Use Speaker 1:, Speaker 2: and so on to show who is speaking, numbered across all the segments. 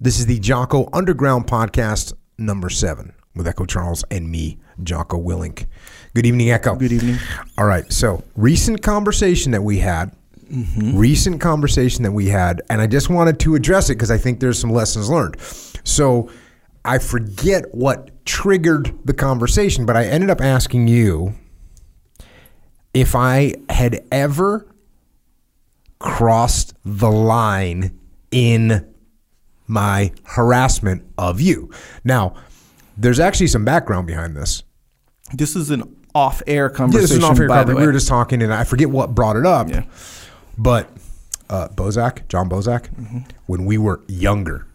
Speaker 1: This is the Jocko Underground Podcast number seven with Echo Charles and me, Jocko Willink. Good evening, Echo.
Speaker 2: Good evening.
Speaker 1: All right. So, recent conversation that we had, mm-hmm. recent conversation that we had, and I just wanted to address it because I think there's some lessons learned. So, I forget what triggered the conversation, but I ended up asking you if I had ever crossed the line in my harassment of you. Now, there's actually some background behind this.
Speaker 2: This is an off-air
Speaker 1: Yeah,
Speaker 2: conversation.
Speaker 1: this is an off-air conversation. We were just talking, and I forget what brought it up.
Speaker 2: Yeah.
Speaker 1: But uh, Bozak, John Bozak,
Speaker 2: Mm-hmm.
Speaker 1: when we were younger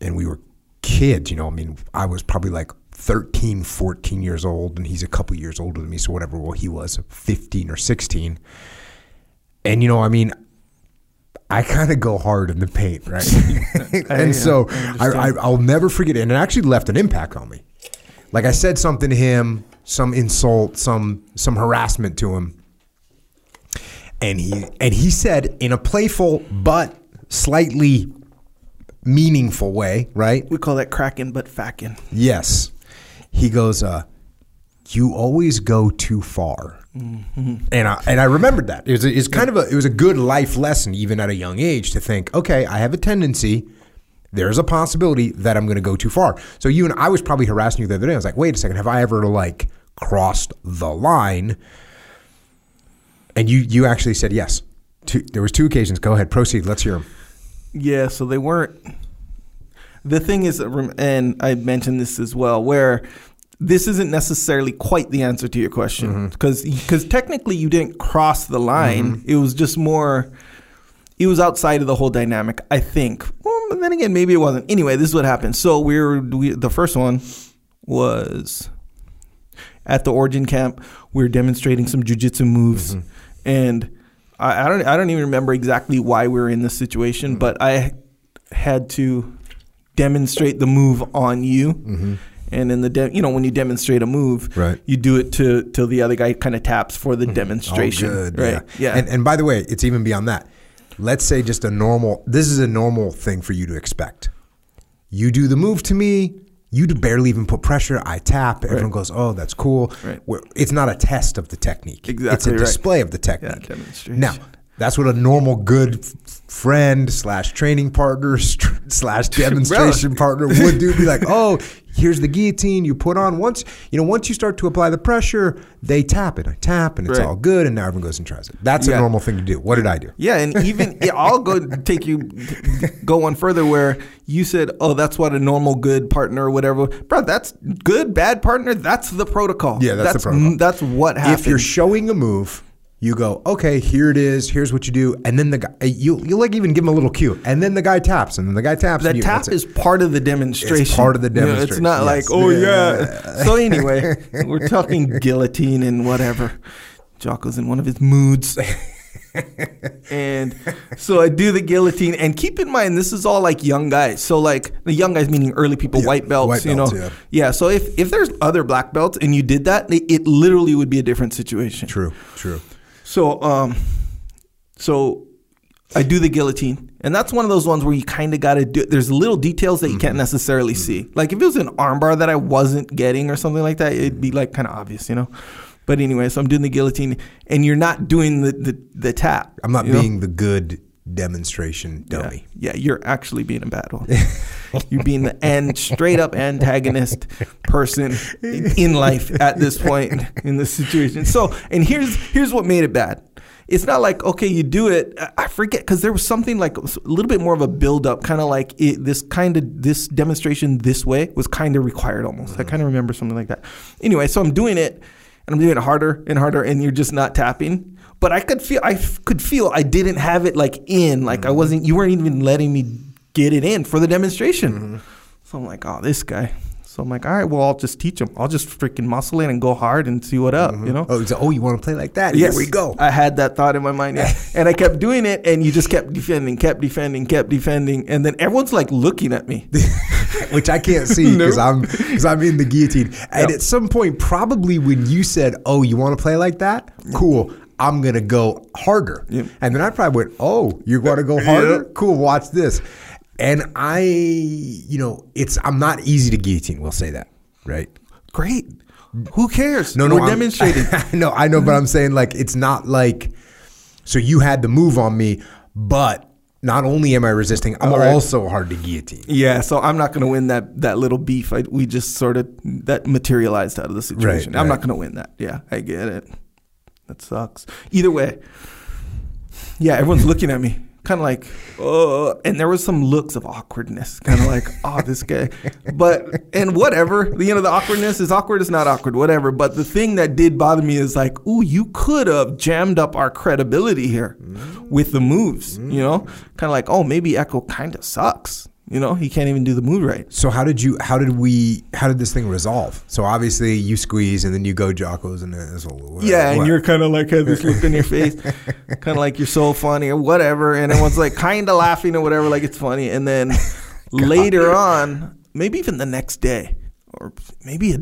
Speaker 1: and we were kids, you know, I mean, I was probably like 13, 14 years old, and he's a couple years older than me, so whatever, well, he was 15 or 16. And, you know, I mean, I kind of go hard in the paint, right? and
Speaker 2: yeah,
Speaker 1: so
Speaker 2: I
Speaker 1: I, I,
Speaker 2: understand.
Speaker 1: I'll never forget it. And it actually left an impact on me. Like I said something to him, some insult, some some harassment to him. And he and he said in a playful but slightly meaningful way, right?
Speaker 2: We call that cracking but facking.
Speaker 1: Yes. He goes, uh, you always go too far. Mm-hmm. And I and I remembered that. It was, kind of a it was a good life lesson even at a young age to think, okay, I have a tendency there's a possibility that I'm going to go too far. So you and I was probably harassing you the other day. I was like, wait a second, have I ever like crossed the line? And you you actually said yes. Two, there was two occasions. Go ahead, proceed. Let's hear them.
Speaker 2: Yeah, so they weren't. The thing is, and I mentioned this as well, where this isn't necessarily quite the answer to your question mm-hmm. because because technically you didn't cross the line. Mm-hmm. It was just more. It was outside of the whole dynamic, I think. Well, but then again, maybe it wasn't. Anyway, this is what happened. So we were we, the first one was at the origin camp. We were demonstrating some jujitsu moves, mm-hmm. and I, I don't I don't even remember exactly why we were in this situation, but I had to demonstrate the move on you. And in the de- you know when you demonstrate a move,
Speaker 1: Right.
Speaker 2: you do it to till the other guy kind of taps for the mm-hmm. demonstration,
Speaker 1: Oh, good.
Speaker 2: right?
Speaker 1: Yeah. And, and by the way, it's even beyond that. Let's say just a normal, this is a normal thing for you to expect. You do the move to me, you barely even put pressure. I tap. Everyone goes, oh, that's cool.
Speaker 2: Right.
Speaker 1: It's not a test of the technique.
Speaker 2: Exactly.
Speaker 1: It's a
Speaker 2: right.
Speaker 1: display of the technique.
Speaker 2: Yeah, demonstration.
Speaker 1: Now, that's what a normal good friend slash training partner slash demonstration partner would do. Be like, oh, here's the guillotine you put on. Once you know, once you start to apply the pressure, they tap it. I tap, and it's
Speaker 2: Right.
Speaker 1: all good. And now everyone goes and tries it. That's a normal thing to do. What did I do?
Speaker 2: Yeah, and even yeah, I'll go take you go one further where you said, "Oh, that's what a normal good partner or whatever." Bro, that's good bad partner. That's the protocol.
Speaker 1: Yeah, that's the protocol.
Speaker 2: That's what happens.
Speaker 1: If you're showing a move, you go, okay, here it is. Here's what you do, and then the guy, uh, you you like even give him a little cue, and then the guy taps, and then the guy taps.
Speaker 2: that
Speaker 1: and you,
Speaker 2: tap is part of the demonstration.
Speaker 1: part of the
Speaker 2: You know, it's not
Speaker 1: yes.
Speaker 2: like, oh
Speaker 1: Yeah.
Speaker 2: yeah. so anyway, we're talking guillotine and whatever. Jocko's in one of his moods. and so I do the guillotine, and keep in mind this is all like young guys. So like the young guys meaning early people,
Speaker 1: Yeah,
Speaker 2: white belts,
Speaker 1: white
Speaker 2: you
Speaker 1: belts,
Speaker 2: know.
Speaker 1: yeah.
Speaker 2: So if if there's other black belts and you did that, it literally would be a different situation.
Speaker 1: True, true.
Speaker 2: So um, so I do the guillotine, and that's one of those ones where you kind of got to do. There's little details that you can't necessarily see. Like if it was an armbar that I wasn't getting or something like that, it'd be like kind of obvious, you know. But anyway, so I'm doing the guillotine, and you're not doing the the, the tap.
Speaker 1: I'm not
Speaker 2: you know?
Speaker 1: being the good demonstration dummy.
Speaker 2: Yeah, you're actually being a bad one. you're being the and straight up antagonist person in life at this point in this situation. So, and here's here's what made it bad. It's not like okay, you do it. I- forget because there was something like a little bit more of a build up, kind of like it, this kind of this demonstration this way was kind of required almost. I mm-hmm. kind of remember something like that. Anyway, so I'm doing it and I'm doing it harder and harder, and you're just not tapping. But I could feel, I f- could feel I didn't have it like in, like I mm-hmm. wasn't. You weren't even letting me get it in for the demonstration. Mm-hmm. So I'm like, oh, this guy. So I'm like, all right, well, I'll just teach him. I'll just freaking muscle in and go hard and see what up, mm-hmm. you know?
Speaker 1: Oh, so, oh, you want to play like that?
Speaker 2: Yes,
Speaker 1: Here we go.
Speaker 2: I had that thought in my mind, yeah. and I kept doing it, and you just kept defending, kept defending, kept defending, and then everyone's like looking at me.
Speaker 1: Which I can't see because
Speaker 2: No.
Speaker 1: I'm because I'm in the guillotine. And
Speaker 2: Yep.
Speaker 1: at some point, probably when you said, "Oh, you want to play like that? Cool." I'm gonna go harder,
Speaker 2: Yep.
Speaker 1: and then I probably went, "Oh, you're going to go harder? Cool. Watch this." and I, you know, it's I'm not easy to guillotine. We'll say that, right?
Speaker 2: Great. Who cares?
Speaker 1: No, no,
Speaker 2: We're
Speaker 1: I'm-
Speaker 2: demonstrating.
Speaker 1: no, I know, but I'm saying like it's not like. So you had the move on me, but not only am I resisting, I'm
Speaker 2: right.
Speaker 1: also hard to guillotine.
Speaker 2: yeah, so I'm not going to win that that little beef. I, we just sort of that materialized out of the situation.
Speaker 1: Right,
Speaker 2: I'm
Speaker 1: right.
Speaker 2: not going to win that. Yeah, I get it. That sucks. Either way, yeah, everyone's looking at me, kind of like, oh, and there was some looks of awkwardness, kind of like, oh, this guy. But and whatever, you know, the awkwardness is awkward. It's not awkward, whatever. But the thing that did bother me is like, ooh, you could have jammed up our credibility here mm. with the moves. Mm. You know, kind of like, oh, maybe Echo kind of sucks. You know, he can't even do the move right.
Speaker 1: So how did you? How did we? How did this thing resolve? So obviously you squeeze and then you go Jocko's and then it's all.
Speaker 2: Yeah, and
Speaker 1: what?
Speaker 2: you're kind of like have this look in your face, kind of like you're so funny or whatever, and everyone's like kind of laughing or whatever, like it's funny, and then later on, maybe even the next day, or maybe a,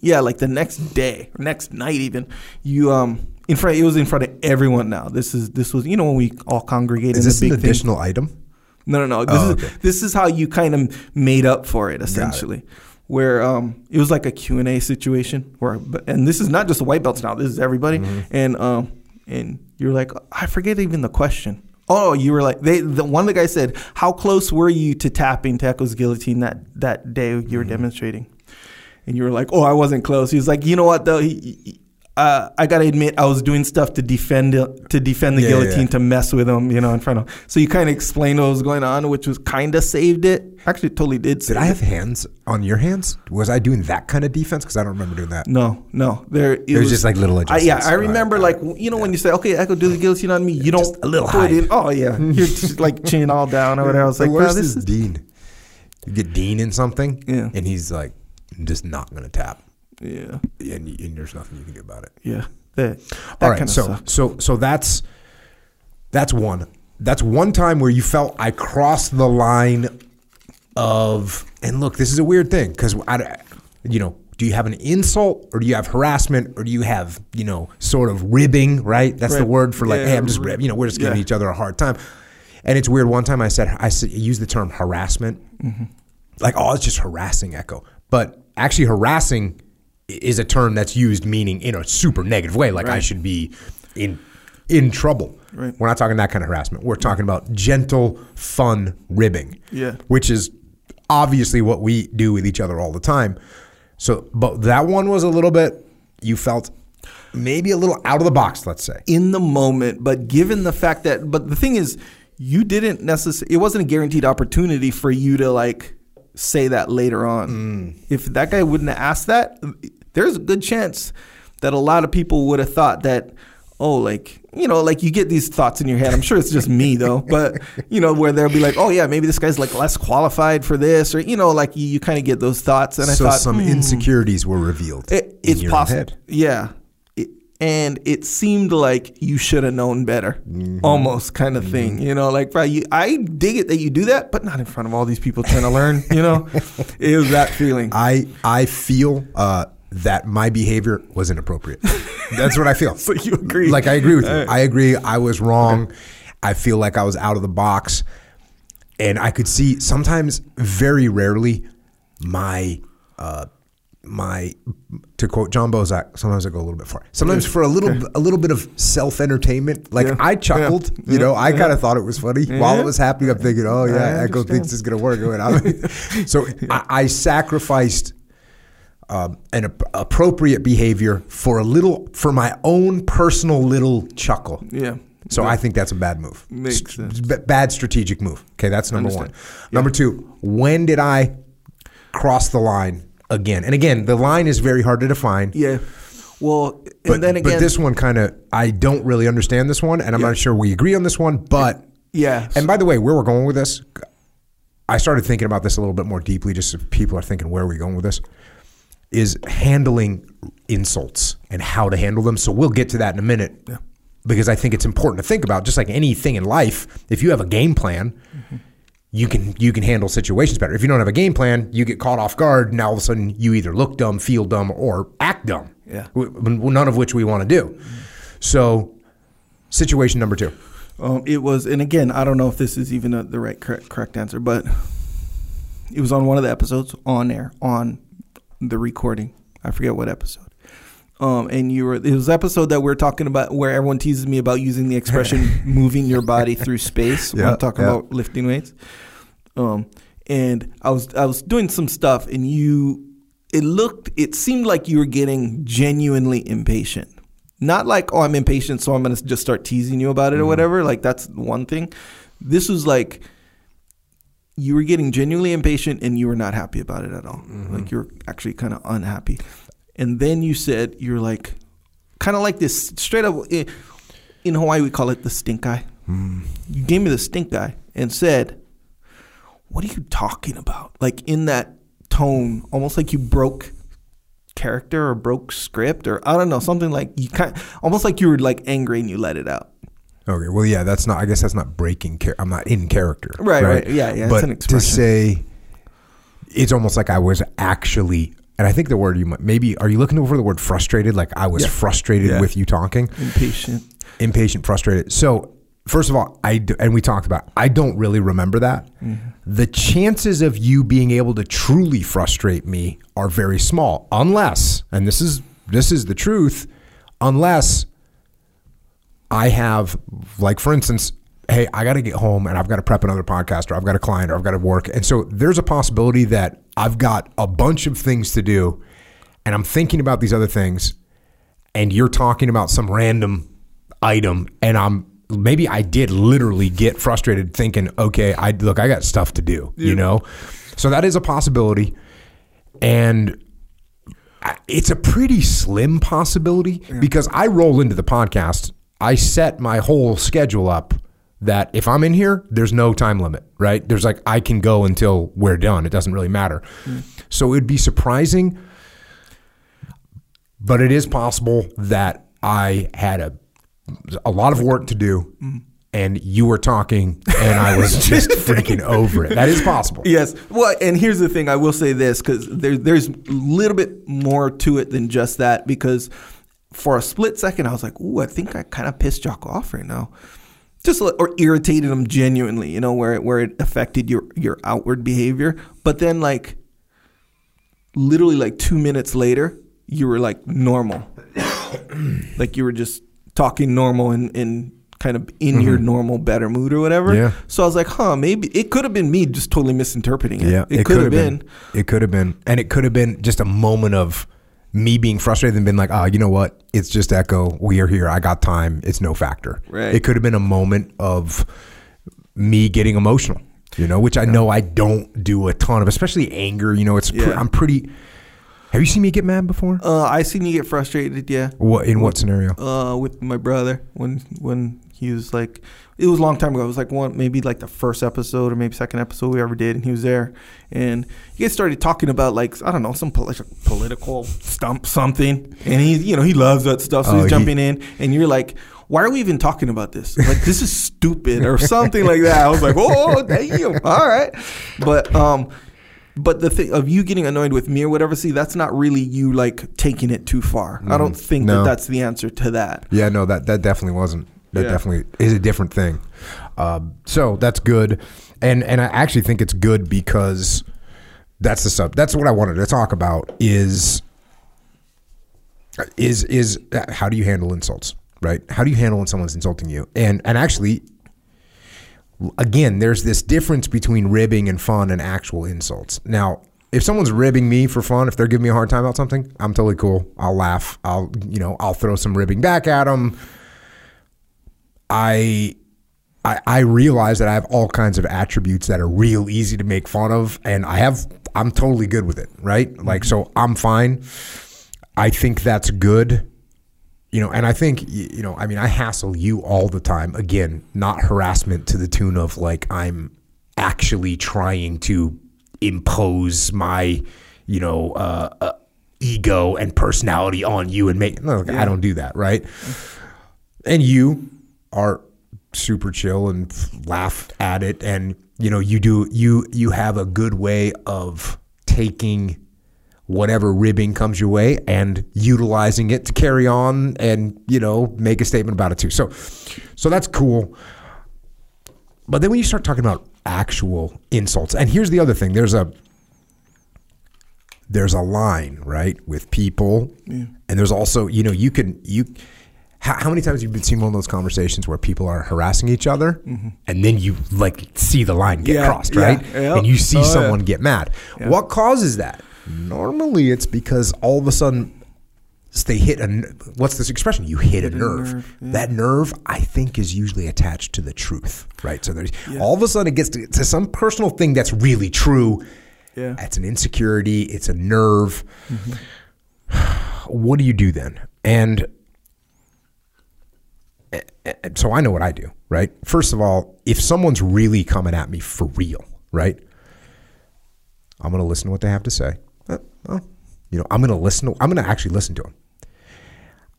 Speaker 2: yeah, like the next day or next night even, you um in front it was in front of everyone now. This is this was you know when we all congregated
Speaker 1: Is this
Speaker 2: the
Speaker 1: an
Speaker 2: big thing.
Speaker 1: additional item?
Speaker 2: No, no, no. This
Speaker 1: Oh,
Speaker 2: is this is how you kind of made up for it essentially. Where um, it was like a Q and A situation where, and this is not just the white belts now. This is everybody,
Speaker 1: Mm-hmm.
Speaker 2: and um, and you're like, I forget even the question. Oh, you were like, they. The, one of the guys said, "How close were you to tapping Jocko's guillotine that that day you
Speaker 1: Mm-hmm.
Speaker 2: were demonstrating?" And you were like, "Oh, I wasn't close." He was like, "You know what though?" He, he- uh, I gotta admit, I was doing stuff to defend to defend the
Speaker 1: Yeah, yeah,
Speaker 2: guillotine
Speaker 1: yeah.
Speaker 2: to mess with him, you know, in front of. So you kind of explained what was going on, which was kind of saved it. Actually, it totally did.
Speaker 1: Did I have
Speaker 2: It.
Speaker 1: hands on your hands? Was I doing that kind of defense? Because I don't remember doing that.
Speaker 2: No, no. There, it
Speaker 1: It was just like little
Speaker 2: I, yeah. I remember
Speaker 1: right.
Speaker 2: like you know when you say, "Okay, I could do the guillotine on me," you don't
Speaker 1: Just a little
Speaker 2: put in- Oh yeah, you're just like chin all down or whatever. I was
Speaker 1: the
Speaker 2: like,
Speaker 1: worst
Speaker 2: this
Speaker 1: is Dean. You get Dean in something,
Speaker 2: Yeah.
Speaker 1: and he's like just not to tap,
Speaker 2: yeah,
Speaker 1: and, and there's nothing you can do about it.
Speaker 2: yeah." That, that
Speaker 1: All right, so
Speaker 2: sucks.
Speaker 1: so so that's that's one. That's one time where you felt I crossed the line of. And look, this is a weird thing because I, you know, do you have an insult or do you have harassment or do you have you know sort of ribbing? Right, that's the word for like,
Speaker 2: Yeah,
Speaker 1: hey, I'm just. You know, we're just giving
Speaker 2: yeah.
Speaker 1: each other a hard time. And it's weird. One time I said I said, used the term harassment,
Speaker 2: Mm-hmm.
Speaker 1: like oh, it's just harassing Echo, but actually harassing is a term that's used meaning in a super negative way, like I should be in in trouble.
Speaker 2: Right.
Speaker 1: We're not talking that kind of harassment. We're talking about gentle, fun ribbing.
Speaker 2: Yeah.
Speaker 1: Which is obviously what we do with each other all the time. So, but that one was a little bit. You felt maybe a little out of the box. Let's say.
Speaker 2: in the moment, but given the fact that, but the thing is, you didn't necessarily, it wasn't a guaranteed opportunity for you to like say that later on.
Speaker 1: Mm.
Speaker 2: If that guy wouldn't have asked that, there's a good chance that a lot of people would have thought that, oh, like, you know, like you get these thoughts in your head. I'm sure it's just me though, but you know, where they'll be like, oh yeah, maybe this guy's like less qualified for this, or you know, like you, you kind of get those thoughts. And I
Speaker 1: so
Speaker 2: thought
Speaker 1: some
Speaker 2: hmm.
Speaker 1: insecurities were revealed.
Speaker 2: It, it's possible.
Speaker 1: head.
Speaker 2: Yeah. It, and it seemed like you should have known better,
Speaker 1: Mm-hmm.
Speaker 2: almost kind of thing. You know, like, bro, you, I dig it that you do that, but not in front of all these people trying to learn. You know, it was that feeling.
Speaker 1: I I feel uh, that my behavior was inappropriate. That's what I feel.
Speaker 2: So you agree?
Speaker 1: Like I agree with you.
Speaker 2: Right.
Speaker 1: I agree. I was wrong. I feel like I was out of the box, and I could see sometimes, very rarely, my uh, my to quote John Bozak. Sometimes I go a little bit far. Sometimes for a little a little bit of self entertainment. Like
Speaker 2: Yeah.
Speaker 1: I chuckled.
Speaker 2: Yeah.
Speaker 1: You know,
Speaker 2: Yeah.
Speaker 1: I kind of thought it was funny while it was happening. I'm thinking, oh yeah,
Speaker 2: I
Speaker 1: Echo thinks it's gonna work. so I, I sacrificed um, an ap- appropriate behavior for a little for my own personal little chuckle.
Speaker 2: yeah.
Speaker 1: So I think that's a bad move.
Speaker 2: Makes sense.
Speaker 1: b- bad strategic move. Okay, that's number one. Number two, when did I cross the line again? And again, the line is very hard to define.
Speaker 2: Yeah. Well,
Speaker 1: But,
Speaker 2: then again,
Speaker 1: but this one kind of, I don't really understand this one, and I'm
Speaker 2: Yeah.
Speaker 1: not sure we agree on this one. But
Speaker 2: yeah.
Speaker 1: and by the way, where we're going with this, I started thinking about this a little bit more deeply, just if people are thinking where are we going with this, is handling insults and how to handle them. So we'll get to that in a minute. Because I think it's important to think about, just like anything in life, if you have a game plan, you can you can handle situations better. If you don't have a game plan, you get caught off guard, and now all of a sudden you either look dumb, feel dumb, or act dumb.
Speaker 2: Yeah.
Speaker 1: None of which we want to do. So, situation number two.
Speaker 2: Um, it was, and again, I don't know if this is even a, the right correct, correct answer, but it was on one of the episodes on air on the recording. I forget what episode. Um, and you were it was episode that we are talking about where everyone teases me about using the expression "moving your body through space" when
Speaker 1: Yeah,
Speaker 2: I'm talking
Speaker 1: yeah.
Speaker 2: about lifting weights. Um, and I was I was doing some stuff, and you it looked it seemed like you were getting genuinely impatient. Not like oh I'm impatient, so I'm gonna just start teasing you about it
Speaker 1: Mm-hmm.
Speaker 2: or whatever. Like that's one thing. This was like you were getting genuinely impatient and you were not happy about it at all.
Speaker 1: Mm-hmm.
Speaker 2: Like you're actually kind of unhappy. And then you said you're like kind of like this straight up eh, in Hawaii we call it the stink eye.
Speaker 1: Mm.
Speaker 2: You gave me the stink eye and said, "What are you talking about?" Like in that tone, almost like you broke character or broke script or I don't know, something like you kind almost like you were like angry and you let it out.
Speaker 1: Okay, well, yeah, that's not. I guess that's not breaking. Char- I'm not in character.
Speaker 2: Right, right. Yeah, yeah, it's
Speaker 1: But to say, it's almost like I was actually, and I think the word you might maybe are you looking for the word frustrated? Like I was
Speaker 2: Yeah.
Speaker 1: frustrated
Speaker 2: Yeah.
Speaker 1: with you talking,
Speaker 2: Impatient.
Speaker 1: impatient, frustrated. So first of all, I do, and we talked about. I don't really remember that.
Speaker 2: Mm-hmm.
Speaker 1: The chances of you being able to truly frustrate me are very small, unless, and this is this is the truth, unless I have, like, for instance, hey, I got to get home and I've got to prep another podcast or I've got a client or I've got to work. And so there's a possibility that I've got a bunch of things to do and I'm thinking about these other things and you're talking about some random item and I'm maybe I did literally get frustrated thinking, okay, I look, I got stuff to do, you know? So that is a possibility. And it's a pretty slim possibility because I roll into the podcast. I set my whole schedule up that if I'm in here, there's no time limit, right? There's like I can go until we're done. It doesn't really matter. Mm. So it'd be surprising, but it is possible that I had a a lot of work to do mm. and you were talking and I was just freaking over it. That is possible.
Speaker 2: Yes. Well, and here's the thing. I will say this because there, there's a little bit more to it than just that. Because for a split second, I was like, "Ooh, I think I kind of pissed Jock off right now." Just or irritated him genuinely, you know, where it, where it affected your your outward behavior. But then, like, literally, like two minutes later, you were like normal, like you were just talking normal and and kind of in your normal better mood or whatever.
Speaker 1: Mm-hmm. Yeah.
Speaker 2: So I was like, huh, maybe it could have been me just totally misinterpreting it.
Speaker 1: Yeah,
Speaker 2: it, could have been.
Speaker 1: It could have been, and it could have been just a moment of me being frustrated and been like, "Ah, you know what? It's just Echo. We are here. I got time. It's no factor."
Speaker 2: Right.
Speaker 1: It could have been a moment of me getting emotional. You know, which I know I don't do a ton of, especially anger. You know, it's pre-
Speaker 2: Yeah.
Speaker 1: I'm pretty. Have you seen me get mad before?
Speaker 2: Uh, I seen you get frustrated, yeah.
Speaker 1: What in what scenario?
Speaker 2: Uh, with my brother when when he was like, it was a long time ago. It was like one, maybe like the first episode or maybe second episode we ever did, and he was there, and you guys started talking about like I don't know some politi- political stump something, and he you know he loves that stuff, so
Speaker 1: Oh,
Speaker 2: he's
Speaker 1: he-
Speaker 2: jumping in, and you're like. Why are we even talking about this? Like this is stupid or something like that. I was like, oh damn, all right. But um, but the thing of you getting annoyed with me or whatever, see, that's not really you like taking it too far. I don't think
Speaker 1: No.
Speaker 2: that that's the answer to that.
Speaker 1: Yeah, no, that that definitely wasn't. That
Speaker 2: Yeah.
Speaker 1: definitely is a different thing. Um, so that's good, and and I actually think it's good because that's the sub. That's what I wanted to talk about. Is is is uh, how do you handle insults? Right? How do you handle when someone's insulting you? And and actually, again, there's this difference between ribbing and fun and actual insults. Now, if someone's ribbing me for fun, if they're giving me a hard time about something, I'm totally cool. I'll laugh. I'll, you know, I'll throw some ribbing back at them. I, I, I realize that I have all kinds of attributes that are real easy to make fun of, and I have, I'm totally good with it, right? Like, so I'm fine. I think that's good you know, and I think you know, I mean, I hassle you all the time. Again, not harassment to the tune of like I'm actually trying to impose my, you know, uh, uh, ego and personality on you and make. No, I don't do that, right? And you are super chill and laugh at it, and you know, you do you you have a good way of taking whatever ribbing comes your way and utilizing it to carry on and you know make a statement about it too. So so that's cool. But then when you start talking about actual insults, and here's the other thing: there's a there's a line right with people, and there's also you know you can you. How, how many times have you been seeing one of those conversations where people are harassing each other, mm-hmm. and then you like see the line get
Speaker 2: Yeah,
Speaker 1: crossed,
Speaker 2: yeah,
Speaker 1: right?
Speaker 2: yep.
Speaker 1: And you see
Speaker 2: Oh, yeah.
Speaker 1: someone get mad. What causes that? Normally, it's because all of a sudden they hit a n- what's this expression you hit, a nerve,
Speaker 2: nerve, yeah.
Speaker 1: that nerve i think is usually attached to the truth right so there's all of a sudden it gets to, to some personal thing that's really true
Speaker 2: Yeah.
Speaker 1: it's an insecurity it's a nerve mm-hmm. what do you do then and and so i know what i do right first of all if someone's really coming at me for real right i'm going to listen to what they have to say Uh, well, you know i'm going to listen to i'm going to actually listen to them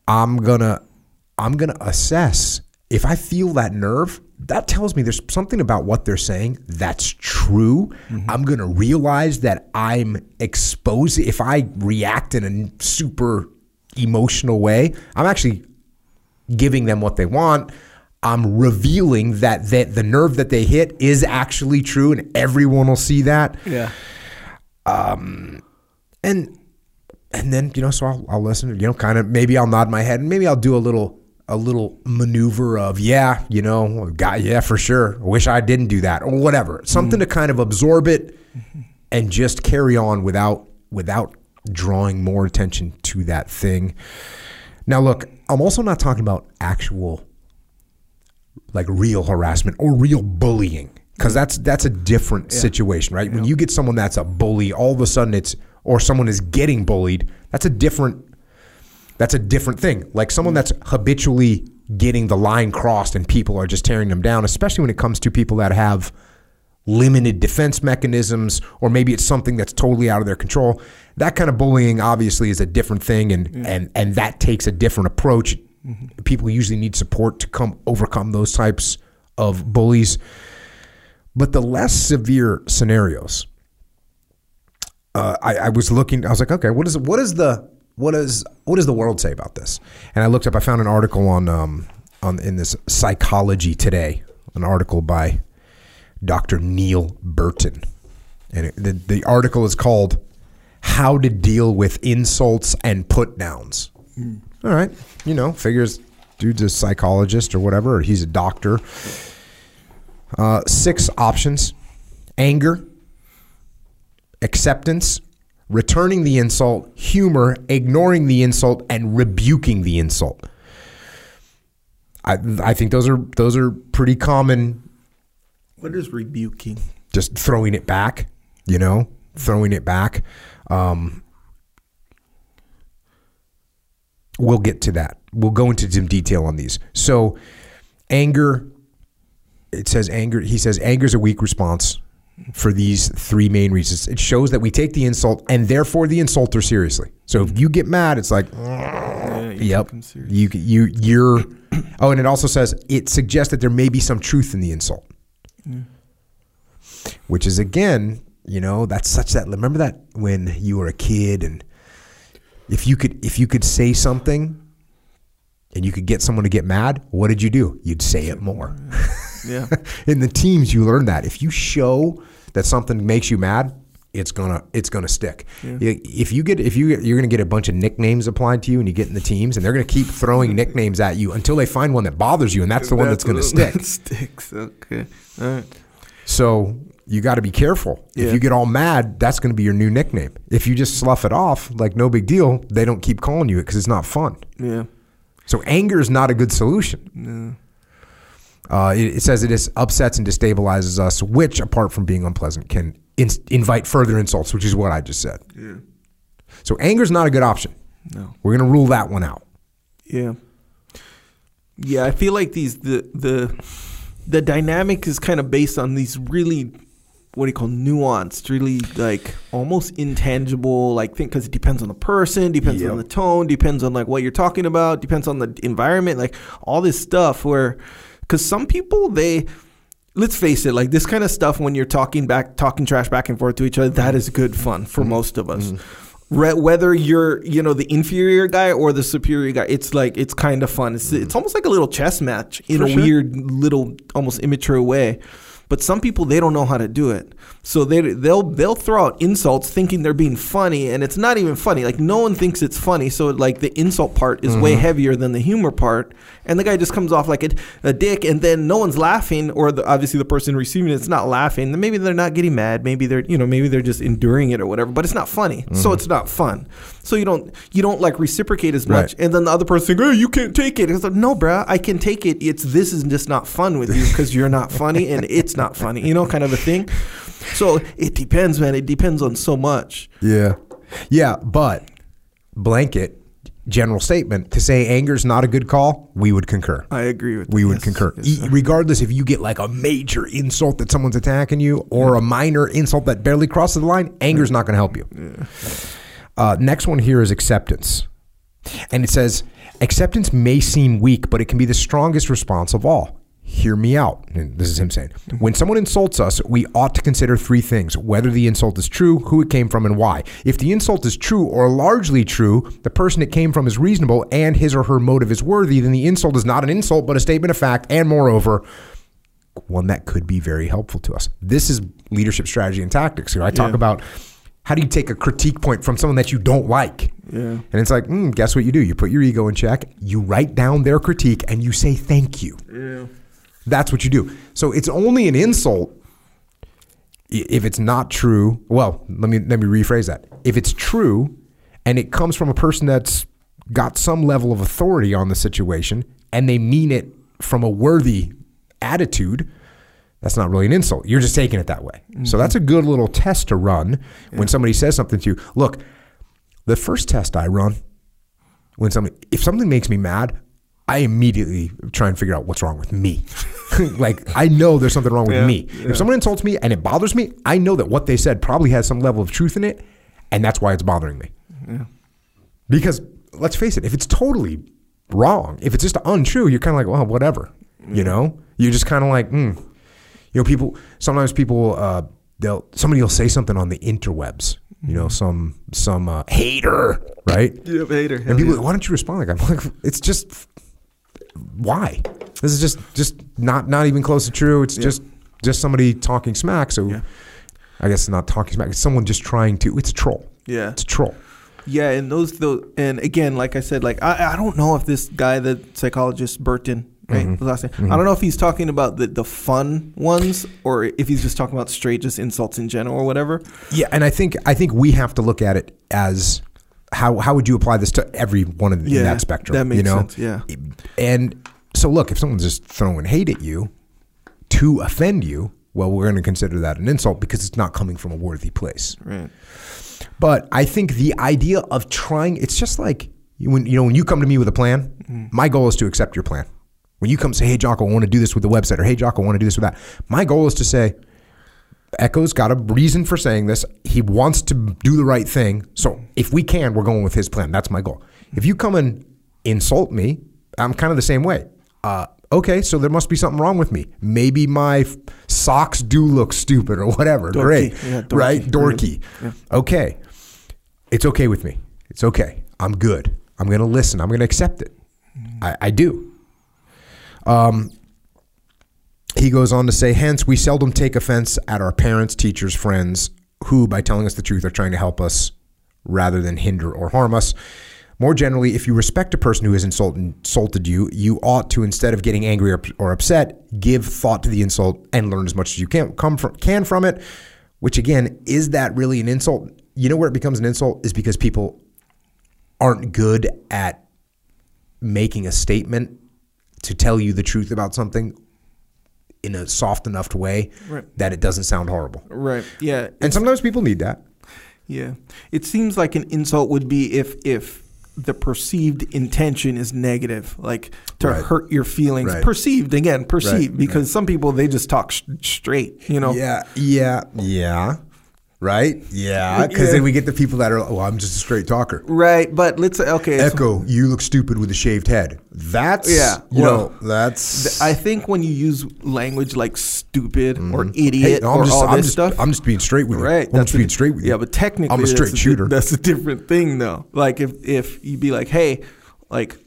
Speaker 1: I'm gonna I'm gonna assess if I feel that nerve. That tells me there's something about what they're saying that's true. I'm gonna realize that I'm exposed. If I react in a super emotional way, I'm actually giving them what they want. I'm revealing that that the nerve that they hit is actually true, and everyone will see that
Speaker 2: Yeah.
Speaker 1: Um, and and then you know so I'll, I'll listen you know kind of maybe i'll nod my head and maybe i'll do a little a little maneuver of yeah you know guy yeah for sure wish i didn't do that or whatever something to kind of absorb it and just carry on without without drawing more attention to that thing now look i'm also not talking about actual like real harassment or real bullying because that's that's a different situation right? When you get someone that's a bully all of a sudden it's or someone is getting bullied that's a different that's a different thing. Like someone that's habitually getting the line crossed and people are just tearing them down especially when it comes to people that have limited defense mechanisms or maybe it's something that's totally out of their control that kind of bullying obviously is a different thing and and and that takes a different approach people usually need support to come overcome those types of bullies but the less severe scenarios uh, I, I was looking i was like okay what is what is the what is what does the world say about this and i looked up i found an article on um on in this psychology today an article by Dr. Neil Burton. And it, the, the article is called How to Deal with Insults and Put Downs. All right. You know, figures dude's a psychologist or whatever, or he's a doctor. Uh, six options anger, acceptance, returning the insult, humor, ignoring the insult, and rebuking the insult. I, I think those are those are pretty common
Speaker 2: What is rebuking?
Speaker 1: just throwing it back, you know, throwing it back. Um, we'll get to that. We'll go into some detail on these. So, anger, it says anger, he says anger is a weak response for these three main reasons. It shows that we take the insult and therefore the insulter seriously. So, if you get mad, it's like,
Speaker 2: Yeah, you
Speaker 1: Yep.
Speaker 2: take 'em serious.
Speaker 1: You you you're. Oh, and it also says it suggests that there may be some truth in the insult, which is again, you know, that's such that. Remember that when you were a kid, and if you could if you could say something, and you could get someone to get mad, what did you do? You'd say it more.
Speaker 2: Yeah.
Speaker 1: in the teams, you learn that if you show that something makes you mad, it's gonna it's gonna stick. If you get if you you're gonna get a bunch of nicknames applied to you, and you get in the teams, and they're gonna keep throwing nicknames at you until they find one that bothers you, and that's the one that's gonna stick.
Speaker 2: That sticks. Okay. All right.
Speaker 1: So you got to be careful. If you get all mad, that's going to be your new nickname. If you just slough it off, like no big deal, they don't keep calling you it because it's not fun.
Speaker 2: Yeah.
Speaker 1: So anger is not a good solution. Uh, it, it says it is upsets and destabilizes us, which, apart from being unpleasant, can in, invite further insults, which is what I just said.
Speaker 2: Yeah.
Speaker 1: So anger is not a good option.
Speaker 2: No.
Speaker 1: We're going to rule that one out.
Speaker 2: Yeah. Yeah, I feel like these the the the dynamic is kind of based on these really what do you call nuanced, really like almost intangible like thing because it depends on the person, depends
Speaker 1: Yep.
Speaker 2: on the tone, depends on like what you're talking about, depends on the environment, like all this stuff where because some people they let's face it, like this kind of stuff when you're talking back, talking trash back and forth to each other, that is good fun for mm-hmm. most of us. Mm-hmm. Re- whether you're you know the inferior guy or the superior guy, it's like it's kind of fun. It's mm-hmm. it's almost like a little chess match in
Speaker 1: For
Speaker 2: a
Speaker 1: sure.
Speaker 2: weird little almost immature way. But some people they don't know how to do it, so they they'll they'll throw out insults thinking they're being funny, and it's not even funny. Like no one thinks it's funny, so like the insult part is
Speaker 1: Mm-hmm.
Speaker 2: way heavier than the humor part, and the guy just comes off like a, a dick, and then no one's laughing, or the, obviously the person receiving it's not laughing. Then maybe they're not getting mad, maybe they're you know maybe they're just enduring it or whatever, but it's not funny, so it's not fun. So you don't you don't like reciprocate as much,
Speaker 1: Mm-hmm. Right.
Speaker 2: and then the other person, saying, oh, you can't take it. It's like, no, bruh, I can take it. It's this is just not fun with you because you're not funny and it's not funny. You know, kind of a thing. So it depends, man. It depends on so much.
Speaker 1: Yeah. Yeah, but blanket general statement to say anger is not a good call, we would concur.
Speaker 2: I agree with. You.
Speaker 1: We
Speaker 2: that.
Speaker 1: would
Speaker 2: Yes,
Speaker 1: concur.
Speaker 2: yes,
Speaker 1: E- regardless if you get like a major insult that someone's attacking you or a minor insult that barely crosses the line, Anger is not going to help you. Uh, next one here is acceptance. And it says, acceptance may seem weak, but it can be the strongest response of all. Hear me out. And this is him saying, when someone insults us, we ought to consider three things whether the insult is true, who it came from, and why. If the insult is true or largely true, the person it came from is reasonable, and his or her motive is worthy, then the insult is not an insult, but a statement of fact, and moreover, one that could be very helpful to us. This is leadership strategy and tactics. Here, I talk
Speaker 2: Yeah.
Speaker 1: about how do you take a critique point from someone that you don't like?
Speaker 2: Yeah.
Speaker 1: And it's like, mm, guess what you do? You put your ego in check, you write down their critique, and you say thank you.
Speaker 2: Yeah.
Speaker 1: That's what you do. So it's only an insult if it's not true. Well, let me let me rephrase that. If it's true and it comes from a person that's got some level of authority on the situation and they mean it from a worthy attitude, that's not really an insult. You're just taking it that way. So that's a mm-hmm. good little test to run when somebody says something to you. Look, the first test I run when somebody if something makes me mad, I immediately try and figure out what's wrong with me. like I know there's something wrong with
Speaker 2: Yeah,
Speaker 1: me.
Speaker 2: yeah.
Speaker 1: If someone insults me and it bothers me, I know that what they said probably has some level of truth in it, and that's why it's bothering me. Yeah. Because let's face it, if it's totally wrong, if it's just untrue, you're kind of like, well, whatever. You know, you're just kind of like, mm. you know, people. Sometimes people, uh, they'll somebody will say something on the interwebs. You know, some some uh, hater, right?
Speaker 2: Yeah, hater.
Speaker 1: And people, why don't you respond like I'm like, it's just why? This is just just not not even close to true. It's just just somebody talking smack. So
Speaker 2: Yeah.
Speaker 1: I guess not talking smack. It's someone just trying to. It's a troll.
Speaker 2: Yeah.
Speaker 1: It's a troll.
Speaker 2: Yeah, and those those and again, like I said, like I, I don't know if this guy, the psychologist Burton, right,
Speaker 1: Mm-hmm.
Speaker 2: last name, I don't know if he's talking about the the fun ones or if he's just talking about straight just insults in general or whatever.
Speaker 1: Yeah, and I think I think we have to look at it as how how would you apply this to every one of the,
Speaker 2: Yeah,
Speaker 1: in that spectrum?
Speaker 2: that makes
Speaker 1: you know?
Speaker 2: sense, yeah.
Speaker 1: And so look, if someone's just throwing hate at you to offend you, well, we're going to consider that an insult because it's not coming from a worthy place.
Speaker 2: Right.
Speaker 1: But I think the idea of trying, it's just like when you know when you come to me with a plan, mm-hmm. my goal is to accept your plan. When you come say, "Hey, Jocko, I want to do this with the website," or "Hey, Jocko, I want to do this with that," my goal is to say, "Echo's got a reason for saying this. He wants to do the right thing. So if we can, we're going with his plan. That's my goal. If you come and insult me, I'm kind of the same way. Uh, okay, so there must be something wrong with me. Maybe my f- socks do look stupid or whatever.
Speaker 2: Dorky.
Speaker 1: Great,
Speaker 2: Yeah, dorky.
Speaker 1: right? Dorky.
Speaker 2: Yeah.
Speaker 1: Okay, it's okay with me. It's okay. I'm good. I'm going to listen. I'm going to accept it. I, I do. Um, he goes on to say, hence, we seldom take offense at our parents, teachers, friends, who, by telling us the truth, are trying to help us rather than hinder or harm us. More generally, if you respect a person who has insulted, you, you ought to, instead of getting angry or, upset, give thought to the insult and learn as much as you can, from, can from it. Which, again, is that really an insult? You know where it becomes an insult is because people aren't good at making a statement to tell you the truth about something in a soft enough way
Speaker 2: Right.
Speaker 1: that it doesn't sound horrible.
Speaker 2: Right. Yeah.
Speaker 1: And sometimes people need that.
Speaker 2: Yeah. It seems like an insult would be if if the perceived intention is negative, like to
Speaker 1: Right.
Speaker 2: hurt your feelings.
Speaker 1: Right.
Speaker 2: Perceived again, perceived
Speaker 1: Right,
Speaker 2: because some people they just talk sh- straight, you know.
Speaker 1: Yeah, yeah, yeah. Right? Yeah, because
Speaker 2: Yeah.
Speaker 1: then we get the people that are, well, I'm just a straight talker.
Speaker 2: Right, but let's okay.
Speaker 1: Echo, you look stupid with a shaved head. That's
Speaker 2: Yeah,
Speaker 1: you
Speaker 2: well,
Speaker 1: know, that's
Speaker 2: I think when you use language like stupid or mm-hmm. idiot
Speaker 1: Hey, no, I'm
Speaker 2: or
Speaker 1: just,
Speaker 2: all
Speaker 1: I'm
Speaker 2: this
Speaker 1: just,
Speaker 2: stuff,
Speaker 1: I'm just being straight with you.
Speaker 2: right?
Speaker 1: I'm just
Speaker 2: a-
Speaker 1: being straight with you.
Speaker 2: Yeah, but technically,
Speaker 1: I'm a straight
Speaker 2: di-
Speaker 1: shooter.
Speaker 2: that's a different thing, though. Like if if you'd be like, hey, like,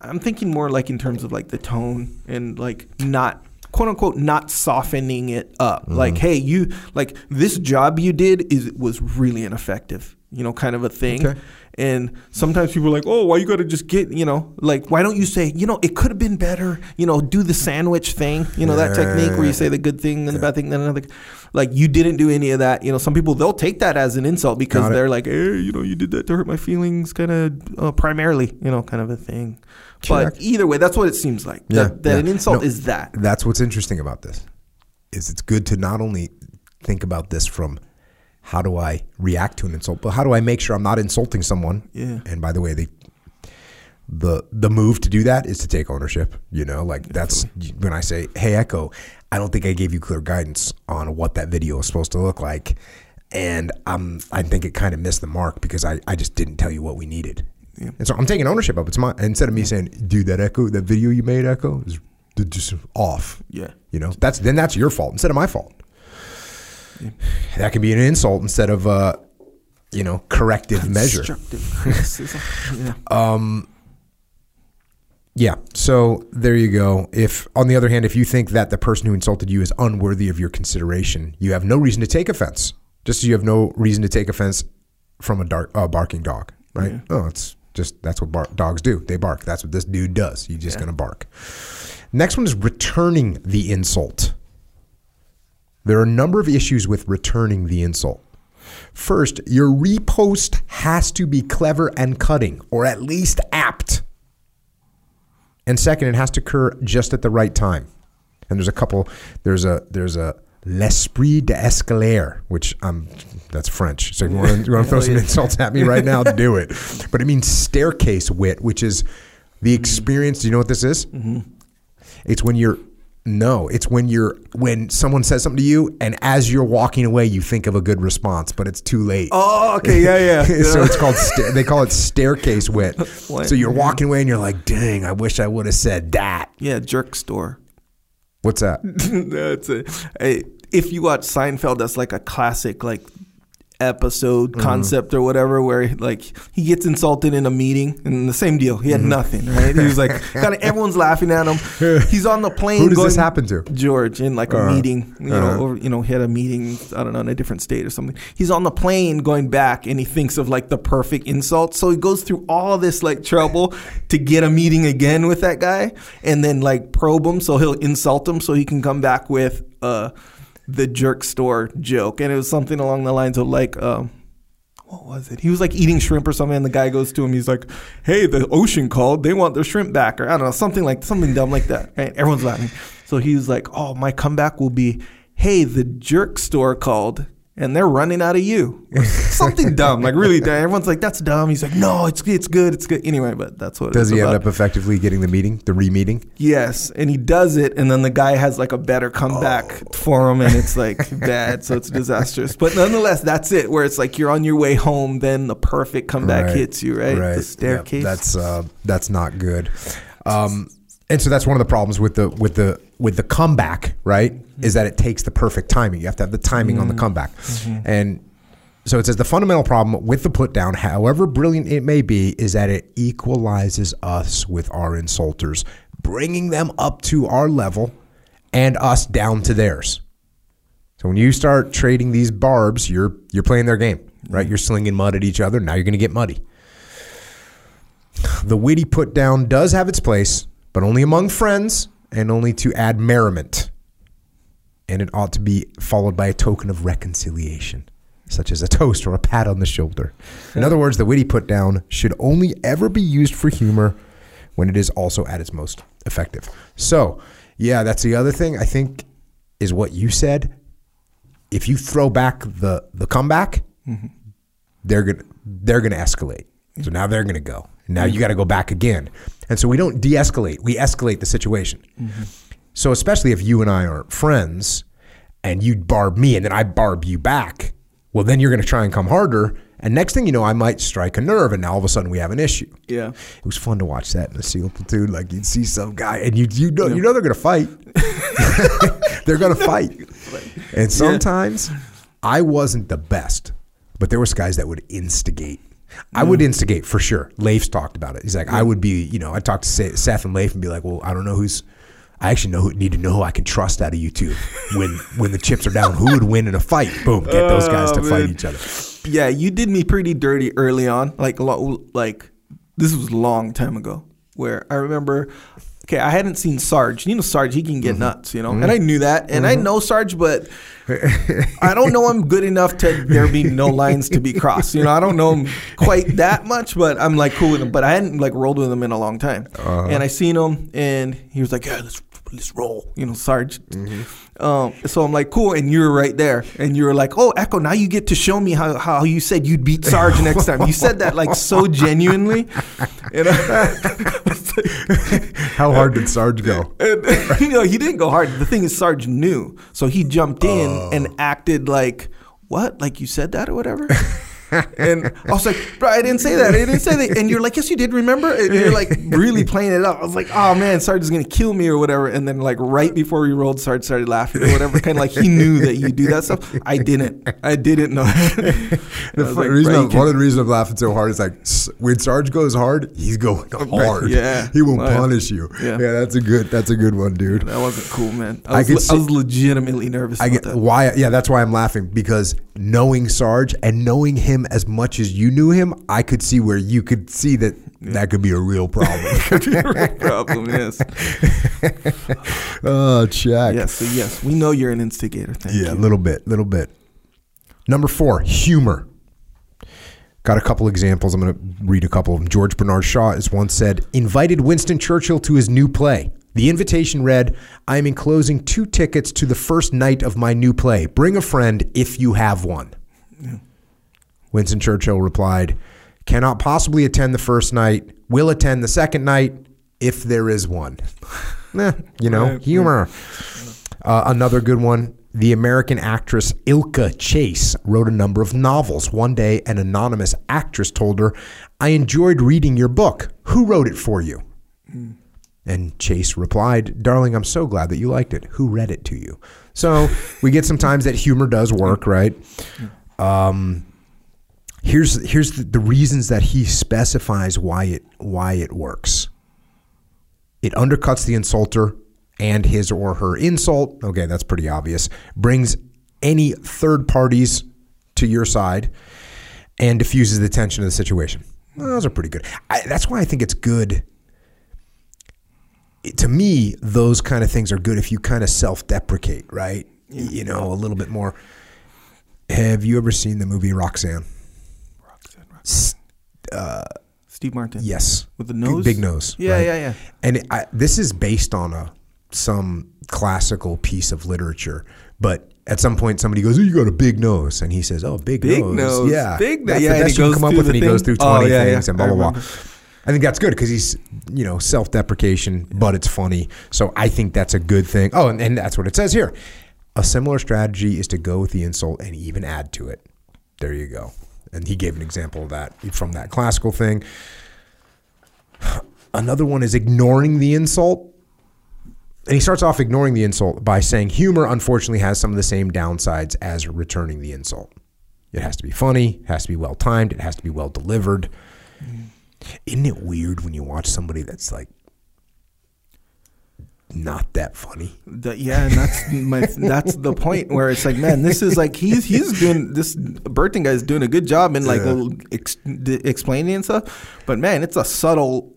Speaker 2: I'm thinking more like in terms of like the tone and like not quote unquote not softening it up.
Speaker 1: Mm-hmm.
Speaker 2: Like, hey, you like this job you did is was really ineffective. You know, kind of a thing.
Speaker 1: Okay.
Speaker 2: And sometimes people are like, oh, why you got to just get, you know, like, why don't you say, you know, it could have been better, you know, do the sandwich thing, you know, that technique where you say the good thing and the bad thing, then another. Like, you didn't do any of that. You know, some people, they'll take that as an insult because they're like, hey, you know, you did that to hurt my feelings, kind of uh, primarily, you know, kind of a thing. But either way, that's what it seems like.
Speaker 1: Yeah,
Speaker 2: that that
Speaker 1: yeah.
Speaker 2: an insult
Speaker 1: No.
Speaker 2: is that.
Speaker 1: That's what's interesting about this. Is it's good to not only think about this from how do I react to an insult, but how do I make sure I'm not insulting someone?
Speaker 2: Yeah.
Speaker 1: And by the way, they the the move to do that is to take ownership. You know, like that's when I say, "Hey, Echo, I don't think I gave you clear guidance on what that video is supposed to look like." And I'm, I think it kind of missed the mark because I, I just didn't tell you what we needed. And so I'm taking ownership of it. It's my instead of me saying, "Dude, that echo, that video you made, echo, is just off."
Speaker 2: Yeah.
Speaker 1: You know, that's then that's your fault instead of my fault. That can be an insult instead of uh, you know, corrective measure.
Speaker 2: Constructive criticism. yeah.
Speaker 1: Yeah. So there you go. If on the other hand, if you think that the person who insulted you is unworthy of your consideration, you have no reason to take offense. Just as you have no reason to take offense from a dark, uh, barking dog, right? Oh, it's just that's what bar- dogs do. They bark. That's what this dude does. He's just
Speaker 2: Yeah.
Speaker 1: gonna bark. Next one is returning the insult. There are a number of issues with returning the insult. First, your riposte has to be clever and cutting, or at least apt. And second, it has to occur just at the right time. And there's a couple. There's a there's a l'esprit d'escalier, which I'm that's French. So if you want to, you want to throw some insults at me right now, do it. But it means staircase wit, which is the experience. Do you know what this is?
Speaker 2: Mm-hmm.
Speaker 1: It's when you're no, it's when you're when someone says something to you, and as you're walking away, you think of a good response, but it's too late.
Speaker 2: Oh, okay. Yeah, yeah.
Speaker 1: so it's called sta- they call it staircase wit.
Speaker 2: What?
Speaker 1: So you're walking away and you're like, "Dang, I wish I would have said that."
Speaker 2: yeah, jerk store.
Speaker 1: What's that?
Speaker 2: that's it. Hey, if you watch Seinfeld, that's like a classic like episode
Speaker 1: Mm-hmm.
Speaker 2: concept or whatever where like he gets insulted in a meeting and the same deal he had
Speaker 1: Mm-hmm.
Speaker 2: nothing right he was like kind of everyone's laughing at him he's on the plane
Speaker 1: Who does
Speaker 2: going,
Speaker 1: this happen to?
Speaker 2: George in like a
Speaker 1: Uh-huh.
Speaker 2: meeting you
Speaker 1: Uh-huh.
Speaker 2: know or you know he had a meeting I don't know in a different state or something he's on the plane going back and he thinks of like the perfect insult so he goes through all this like trouble to get a meeting again with that guy and then like probe him so he'll insult him so he can come back with uh the jerk store joke and it was something along the lines of like um what was it? He was like eating shrimp or something, and the guy goes to him. He's like, "Hey, the ocean called. They want their shrimp back." Or I don't know, something like something dumb like that. Right? Everyone's laughing. So he's like, "Oh, my comeback will be, hey, the jerk store called, and they're running out of you." Something dumb, like really dumb. Everyone's like, "That's dumb." He's like, "No, it's it's good, it's good." Anyway, but that's what.
Speaker 1: Does he
Speaker 2: about.
Speaker 1: end up effectively getting the meeting, the re-meeting?
Speaker 2: Yes, and he does it, and then the guy has like a better comeback
Speaker 1: Oh.
Speaker 2: for him, and it's like bad, so it's disastrous. But nonetheless, that's it. Where it's like you're on your way home, then the perfect comeback
Speaker 1: Right.
Speaker 2: hits you, right? right. The
Speaker 1: Yep,
Speaker 2: staircase.
Speaker 1: that's uh, that's not good. Um, and so that's one of the problems with the with the with the comeback, right? Is that it takes the perfect timing. You have to have the timing on the mm-hmm. comeback, mm-hmm. and so it says the fundamental problem with the put down, however brilliant it may be, is that it equalizes us with our insulters, bringing them up to our level and us down to theirs. So when you start trading these barbs, you're you're playing their game, right? Mm-hmm. You're slinging mud at each other. Now you're going to get muddy. The witty put down does have its place, but only among friends and only to add merriment. And it ought to be followed by a token of reconciliation, such as a toast or a pat on the shoulder. In other words, the witty put down should only ever be used for humor when it is also at its most effective. So, yeah, that's the other thing I think is what you said. If you throw back the the comeback, mm-hmm. they're gonna they're gonna escalate. So now they're gonna go. Now you got to go back again. And so we don't de-escalate; we escalate the situation. Mm-hmm. So especially if you and I aren't friends, and you barb me, and then I barb you back, Well, then you're going to try and come harder. And next thing you know, I might strike a nerve, and now all of a sudden we have an issue.
Speaker 2: Yeah.
Speaker 1: It was fun to watch that in the SEAL platoon. Like you'd see some guy, and you you know you know they're gonna fight. they're gonna fight. And sometimes I wasn't the best, but there was guys that would instigate. I would mm-hmm. instigate for sure. Leif's talked about it. He's like, I would be, you know, I talked to Seth and Leif and be like, well, I don't know who's. I actually know who, need to know who I can trust out of you two. When when the chips are down, who would win in a fight? Boom, get those guys to
Speaker 2: Oh,
Speaker 1: fight each other.
Speaker 2: Yeah, you did me pretty dirty early on. Like a lot, like this was a long time ago. Where I remember, okay, I hadn't seen Sarge. You know, Sarge, he can get
Speaker 1: Mm-hmm.
Speaker 2: nuts. You know, and I knew that, and I know Sarge, but I don't know him good enough to there be no lines to be crossed. You know, I don't know him quite that much, but I'm like cool with him. But I hadn't like rolled with him in a long time,
Speaker 1: Uh-huh.
Speaker 2: and I seen him, and he was like, "Yeah, let's let's roll." You know, Sarge. Um, so I'm like, cool, and you're right there, and you're like, "Oh, Echo, now you get to show me how, how you said you'd beat Sarge next time." You said that like so genuinely, and, I like-
Speaker 1: How hard did Sarge go?
Speaker 2: and, you know, he didn't go hard. The thing is, Sarge knew, so he jumped in
Speaker 1: Oh.
Speaker 2: and acted like, "What? Like you said that or whatever." and I was like, "Bro, I didn't say that. I didn't say that." And you're like, "Yes, you did. Remember?" And you're like really playing it up. I was like, "Oh man, Sarge is gonna kill me or whatever." And then like right before we rolled, Sarge started laughing or whatever. Kind of like he knew that you do that stuff. I didn't. I didn't know.
Speaker 1: The
Speaker 2: I like,
Speaker 1: reason
Speaker 2: "Bro,
Speaker 1: I'm- one of the reasons I'm laughing so hard is like when Sarge goes hard, he's going hard.
Speaker 2: Yeah.
Speaker 1: he will
Speaker 2: Oh, yeah.
Speaker 1: punish you.
Speaker 2: Yeah.
Speaker 1: Yeah. that's a good. That's a good one, dude.
Speaker 2: That wasn't cool, man.
Speaker 1: I
Speaker 2: I was,
Speaker 1: could
Speaker 2: le-
Speaker 1: see-
Speaker 2: I was legitimately nervous
Speaker 1: I
Speaker 2: about
Speaker 1: get
Speaker 2: that.
Speaker 1: why. Yeah, that's why I'm laughing because knowing Sarge and knowing him as much as you knew him, I could see where you could see that that could be a real problem.
Speaker 2: could be a real problem, yes.
Speaker 1: oh, check.
Speaker 2: Yes, so yes, we know you're an instigator. Thank
Speaker 1: Yeah, a little bit, little bit. Number four, humor. Got a couple examples. I'm going to read a couple of them. George Bernard Shaw has once said, invited Winston Churchill to his new play. The invitation read, I am enclosing two tickets to the first night of my new play. Bring a friend if you have one. Winston Churchill replied, cannot possibly attend the first night, will attend the second night if there is one. Eh, you know,
Speaker 2: Right.
Speaker 1: humor. Uh, another good one. The American actress Ilka Chase wrote a number of novels. One day, an anonymous actress told her, I enjoyed reading your book. Who wrote it for you? And Chase replied, Darling, I'm so glad that you liked it. Who read it to you? So we get sometimes that humor does work, right? Um, here's here's the, the reasons that he specifies why it why it works. It undercuts the insulter and his or her insult. Okay, that's pretty obvious. Brings any third parties to your side and diffuses the tension of the situation. Well, those are pretty good. I, that's why I think it's good. It- to me, those kind of things are good if you kind of self-deprecate, right? Y- You know, a little bit more. Have you ever seen the movie Roxanne? S- uh,
Speaker 2: Steve Martin.
Speaker 1: Yes,
Speaker 2: With the nose?
Speaker 1: big nose.
Speaker 2: Yeah,
Speaker 1: right?
Speaker 2: yeah, yeah.
Speaker 1: And I, this is based on a some classical piece of literature, but at some point somebody goes, "Oh, you got a big nose," and he says, "Oh, big,
Speaker 2: Big
Speaker 1: nose,
Speaker 2: nose,
Speaker 1: yeah,
Speaker 2: big nose."
Speaker 1: That's
Speaker 2: Yeah,
Speaker 1: the
Speaker 2: and
Speaker 1: best
Speaker 2: he
Speaker 1: you can come up with." And he goes through
Speaker 2: Oh,
Speaker 1: twenty
Speaker 2: yeah,
Speaker 1: things
Speaker 2: yeah.
Speaker 1: and blah
Speaker 2: I
Speaker 1: blah blah. I think that's good because he's you know self-deprecation, but it's funny. So I think that's a good thing. Oh, and, and that's what it says here. A similar strategy is to go with the insult and even add to it. There you go. And he gave an example of that from that classical thing. Another one is ignoring the insult. And he starts off ignoring the insult by saying humor, unfortunately, has some of the same downsides as returning the insult. It has to be funny, it has to be well timed, it has to be well delivered. Mm. Isn't it weird when you watch somebody that's like not that funny?
Speaker 2: The- yeah, and that's my that's the point where it's like, man, this is like he's he's doing this. Burton guy's doing a good job in like
Speaker 1: Yeah.
Speaker 2: ex, explaining and stuff. But man, it's a subtle.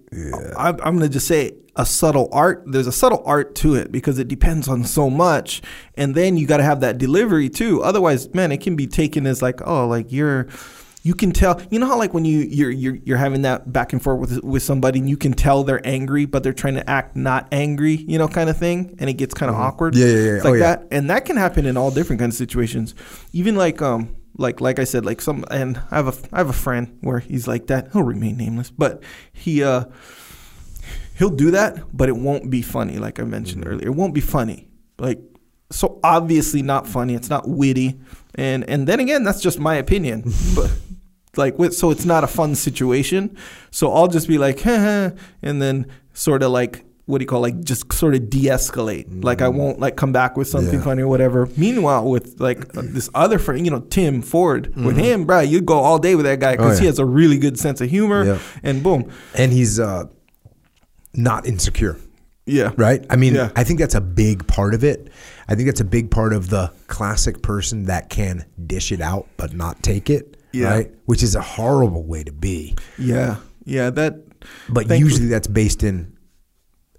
Speaker 2: I'm, I'm gonna just say a subtle art. There's a subtle art to it because it depends on so much, and then you got to have that delivery too. Otherwise, man, it can be taken as like, oh, like you're. You can tell, you know how like when you you're you're, you're having that back and forth with with somebody, and you can tell they're angry, but they're trying to act not angry, you know, kind of thing, and it gets kind of awkward.
Speaker 1: Yeah, yeah, yeah.
Speaker 2: It's
Speaker 1: Oh,
Speaker 2: like
Speaker 1: yeah.
Speaker 2: that, and that can happen in all different kinds of situations. Even like um like like I said, like some and I have a I have a friend where he's like that. He'll remain nameless, but he uh he'll do that, but it won't be funny. Like I mentioned
Speaker 1: Mm-hmm.
Speaker 2: earlier, it won't be funny. Like so obviously not funny. It's not witty, and and then again, that's just my opinion. but like, with, so it's not a fun situation. So I'll just be like, and then sort of like what do you call like just sort of de-escalate like i won't like come back with something
Speaker 1: Yeah.
Speaker 2: funny or whatever meanwhile with like uh, this other friend you know tim ford with him bro you go all day with that guy because
Speaker 1: Oh,
Speaker 2: he has a really good sense of humor
Speaker 1: Yeah.
Speaker 2: and boom
Speaker 1: and he's uh, not insecure.
Speaker 2: Yeah
Speaker 1: right? I mean,
Speaker 2: Yeah.
Speaker 1: I think that's a big part of it. I think that's a big part of the classic person that can dish it out but not take it,
Speaker 2: Yeah.
Speaker 1: right? Which is a horrible way to be.
Speaker 2: yeah yeah that
Speaker 1: But
Speaker 2: Thankfully-
Speaker 1: usually that's based in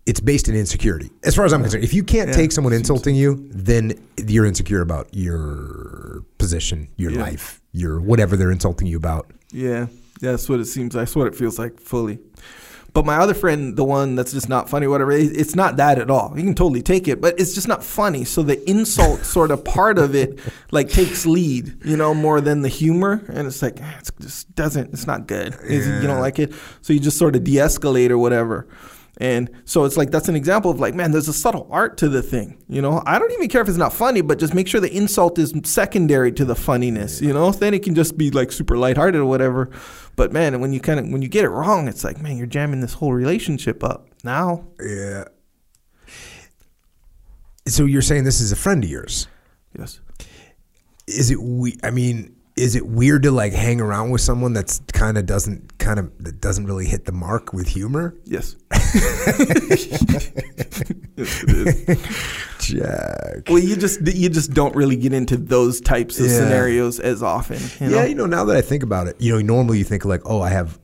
Speaker 1: it's based in insecurity. As far as I'm concerned, if you can't
Speaker 2: Yeah.
Speaker 1: take someone insulting you, then you're insecure about your position, your
Speaker 2: Yeah.
Speaker 1: life, your whatever they're insulting you about.
Speaker 2: Yeah, that's what it seems. That's what it feels like fully. But my other friend, the one that's just not funny, whatever, it's not that at all. You can totally take it, but it's just not funny. So the insult sort of part of it, like, takes lead, you know, more than the humor. And it's like, ah, it just doesn't, it's not good. It's- You don't like it. So you just sort of de escalate or whatever. And so it's like, that's an example of like, man, there's a subtle art to the thing. You know, I don't even care if it's not funny, but just make sure the insult is secondary to the funniness, you know? Then it can just be like super lighthearted or whatever. But man, when you kind of, when you get it wrong, it's like, man, you're jamming this whole relationship up. Now,
Speaker 1: Yeah. So you're saying this is a friend of yours?
Speaker 2: yes.
Speaker 1: is it we I mean is it weird to like hang around with someone that's kind of doesn't kind of that doesn't really hit the mark with humor?
Speaker 2: Yes. yes.
Speaker 1: Jack.
Speaker 2: Well, you just you just don't really get into those types of
Speaker 1: Yeah.
Speaker 2: scenarios as often. You know?
Speaker 1: Yeah, you know, now that I think about it, you know, normally you think like, oh, I have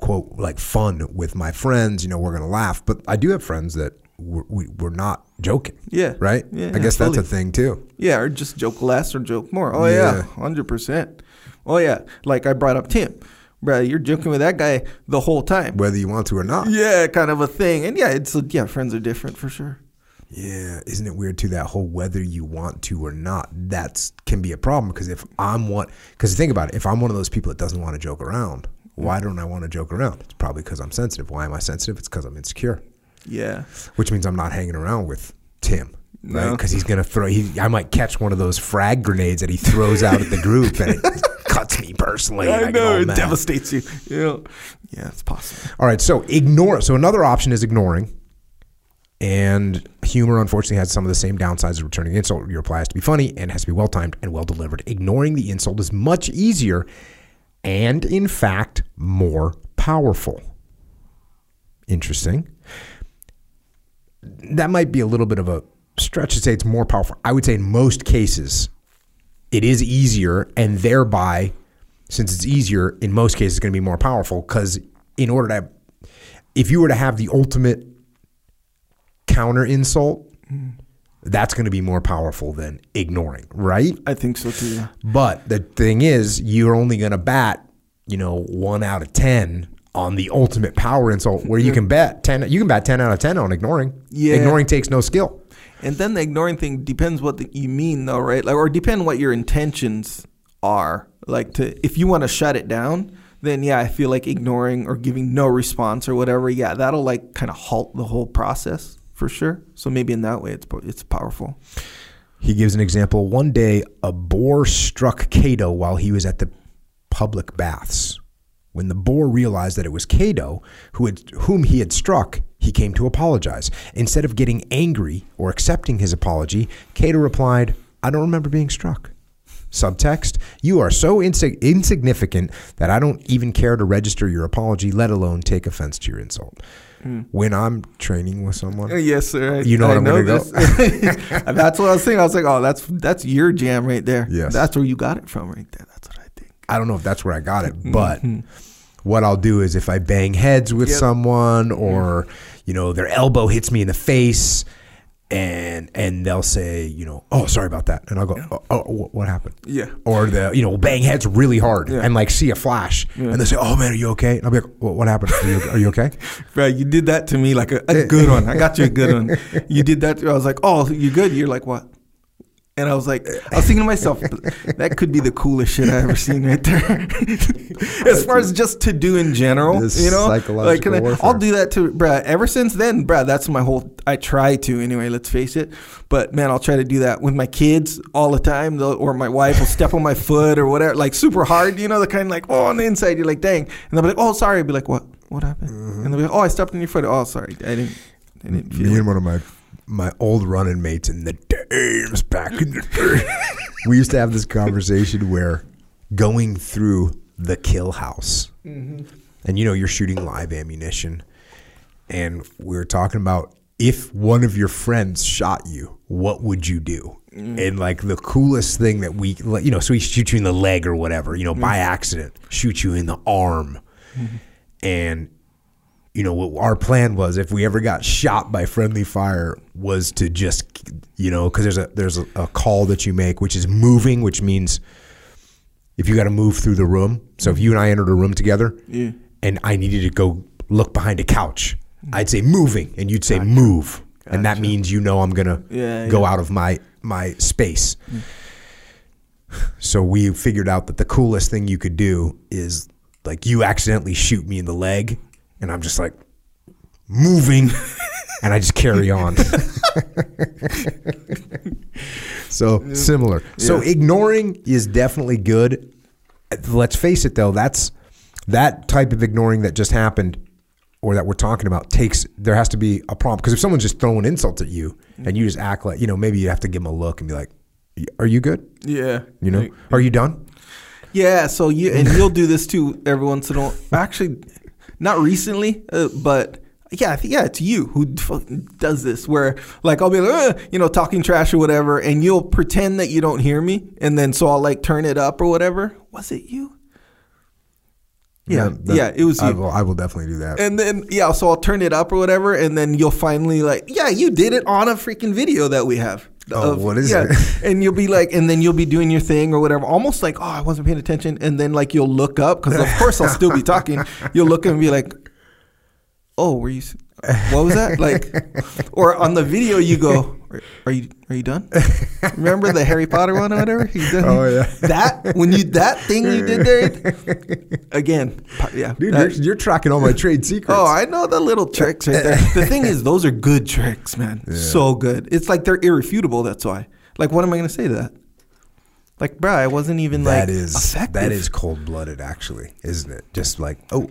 Speaker 1: quote like fun with my friends, you know, we're gonna laugh, but I do have friends that we're, we, we're not joking.
Speaker 2: Yeah.
Speaker 1: Right.
Speaker 2: Yeah,
Speaker 1: I guess that's a thing too.
Speaker 2: Yeah, or just joke less or joke more. Oh
Speaker 1: Yeah.
Speaker 2: yeah, hundred percent. Oh yeah, like I brought up Tim, bro. You're joking with that guy the whole time.
Speaker 1: Whether you want to or not.
Speaker 2: Yeah, kind of a thing. And yeah, it's yeah, friends are different for sure.
Speaker 1: Yeah, isn't it weird too that whole whether you want to or not? That's can be a problem because if I'm one, because think about it, if I'm one of those people that doesn't want to joke around, mm. why don't I want to joke around? It's probably because I'm sensitive. Why am I sensitive? It's because I'm insecure,
Speaker 2: Yeah,
Speaker 1: which means I'm not hanging around with Tim, right?
Speaker 2: No.
Speaker 1: Because he's gonna throw. He, I might catch one of those frag grenades that he throws out at the group, and it cuts me personally.
Speaker 2: I know it devastates you. Know, yeah, it's possible.
Speaker 1: All right, so ignore. So another option is ignoring. And humor, unfortunately, has some of the same downsides as returning an insult. Your reply has to be funny and has to be well timed and well delivered. Ignoring the insult is much easier and, in fact, more powerful. Interesting. That might be a little bit of a stretch to say it's more powerful. I would say in most cases, it is easier, and thereby, since it's easier, in most cases, it's going to be more powerful. Because in order to, if you were to have the ultimate counter insult, mm. that's going to be more powerful than ignoring, right?
Speaker 2: I think so too. Yeah.
Speaker 1: But the thing is, you're only going to bat, you know, one out of ten on the ultimate power insult, where you can bet ten. You can bat ten out of ten on ignoring.
Speaker 2: Yeah.
Speaker 1: ignoring takes no skill.
Speaker 2: And then the ignoring thing depends what the, you mean, though, right? Like, or depend what your intentions are. Like, to if you want to shut it down, then yeah, I feel like ignoring or giving no response or whatever, yeah, that'll like kind of halt the whole process for sure. So maybe in that way, it's it's powerful.
Speaker 1: He gives an example. One day, a boor struck Cato while he was at the public baths. When the boor realized that it was Cato who had, whom he had struck, he came to apologize. Instead of getting angry or accepting his apology, Cato replied, I don't remember being struck. Subtext, you are so insig- insignificant that I don't even care to register your apology, let alone take offense to your insult. When I'm training with someone,
Speaker 2: Uh, Yes, sir. I,
Speaker 1: You know
Speaker 2: I
Speaker 1: what I'm gonna go.
Speaker 2: that's what I was saying. I was like, oh, that's that's your jam right there.
Speaker 1: Yes.
Speaker 2: that's where you got it from right there. That's what I think.
Speaker 1: I don't know if that's where I got it, but what I'll do is if I bang heads with
Speaker 2: Yep.
Speaker 1: someone mm-hmm. or you know their elbow hits me in the face and and they'll say, you know, oh, sorry about that. And I'll go, oh, oh what happened?
Speaker 2: Yeah.
Speaker 1: Or the, you know, bang heads really hard
Speaker 2: Yeah.
Speaker 1: and like see a flash and they say, oh man, are you okay? And I'll be like, what, what happened? Are you, are you okay?
Speaker 2: Right, you did that to me like a, a good one. I got you a good one. You did that. I was like, oh, you good? You're like, what? And I was like, I was thinking to myself, that could be the coolest shit I ever seen right there. as far as just to do in general,
Speaker 1: This
Speaker 2: you know,
Speaker 1: psychological
Speaker 2: like
Speaker 1: warfare.
Speaker 2: I'll do that to Brad. Ever since then, Brad, that's my whole. I try to anyway. Let's face it, but man, I'll try to do that with my kids all the time. Or my wife will step on my foot or whatever, like super hard. You know, the kind of like, oh, on the inside, you're like, dang, and they'll be like, oh, sorry. I'll be like, what? What happened?
Speaker 1: Mm-hmm.
Speaker 2: And they'll be like, oh, I stepped on your foot. Oh, sorry, I didn't. I didn't feel
Speaker 1: Me
Speaker 2: it.
Speaker 1: and one of my my old running mates in the days back in the day, we used to have this conversation where going through the kill house, mm-hmm. and you know you're shooting live ammunition, and we were talking about if one of your friends shot you, what would you do? Mm. And like the coolest thing that we, you know, so he shoots you in the leg or whatever, you know, by mm-hmm. accident, shoot you in the arm, mm-hmm. and you know what our plan was if we ever got shot by friendly fire was to just you know because there's a there's a, a call that you make which is moving which means if you got to move through the room so if you and i entered a room together
Speaker 2: Yeah.
Speaker 1: and i needed to go look behind a couch i'd say moving and you'd say move and that means you know i'm gonna
Speaker 2: Yeah,
Speaker 1: go
Speaker 2: yeah.
Speaker 1: out of my my space so we figured out that the coolest thing you could do is like you accidentally shoot me in the leg and I'm just like moving and I just carry on. so similar. So ignoring is definitely good. Let's face it though, that's that type of ignoring that just happened or that we're talking about takes there has to be a prompt because if someone's just throwing insults at you and you just act like you know maybe you have to give them a look and be like are you good
Speaker 2: Yeah.
Speaker 1: you know are you done
Speaker 2: Yeah, so you and you'll do this too every once in a while. Actually, not recently, uh, but yeah, I think yeah, it's you who does this. Where like I'll be like, uh, you know, talking trash or whatever, and you'll pretend that you don't hear me, and then so I'll like turn it up or whatever. Was it you? Yeah,
Speaker 1: that-
Speaker 2: yeah, it was
Speaker 1: I will, I will definitely do that
Speaker 2: And then yeah, so I'll turn it up or whatever, and then you'll finally like, yeah, you did it on a freaking video that we have.
Speaker 1: Oh, what is
Speaker 2: yeah.
Speaker 1: it?
Speaker 2: and you'll be like, and then you'll be doing your thing or whatever, almost like, oh, I wasn't paying attention, and then like you'll look up because of course I'll still be talking. You'll look and be like, oh, were you? What was that like? Or on the video you go, are, are you are you done? Remember the Harry Potter one or whatever?
Speaker 1: Oh, yeah.
Speaker 2: that when you that thing you did there again, yeah,
Speaker 1: dude
Speaker 2: that-
Speaker 1: you're, you're tracking all my trade secrets
Speaker 2: Oh, I know the little tricks right there. The thing is, those are good tricks, man. So good. It's like they're irrefutable. That's why. Like, what am I going to say to that? Like, bruh, I wasn't even like
Speaker 1: that is
Speaker 2: effective.
Speaker 1: that is cold blooded actually isn't it just like oh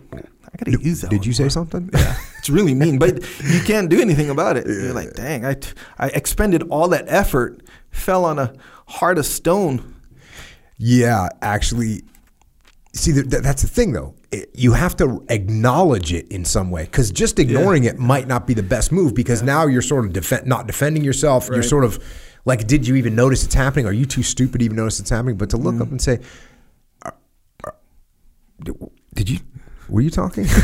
Speaker 2: I gotta use that.
Speaker 1: did you say
Speaker 2: more.
Speaker 1: something
Speaker 2: It's really mean, but you can't do anything about it. You're like, dang, I, t- I expended all that effort, fell on a heart of stone.
Speaker 1: Yeah, actually, see that- that's the thing though. It- you have to acknowledge it in some way because just ignoring it might not be the best move because now you're sort of defen not defending yourself. You're sort of like, did you even notice it's happening? Are you too stupid to even notice it's happening? But to look
Speaker 2: Mm.
Speaker 1: up and say, "Are- are- did- did you? Were you talking?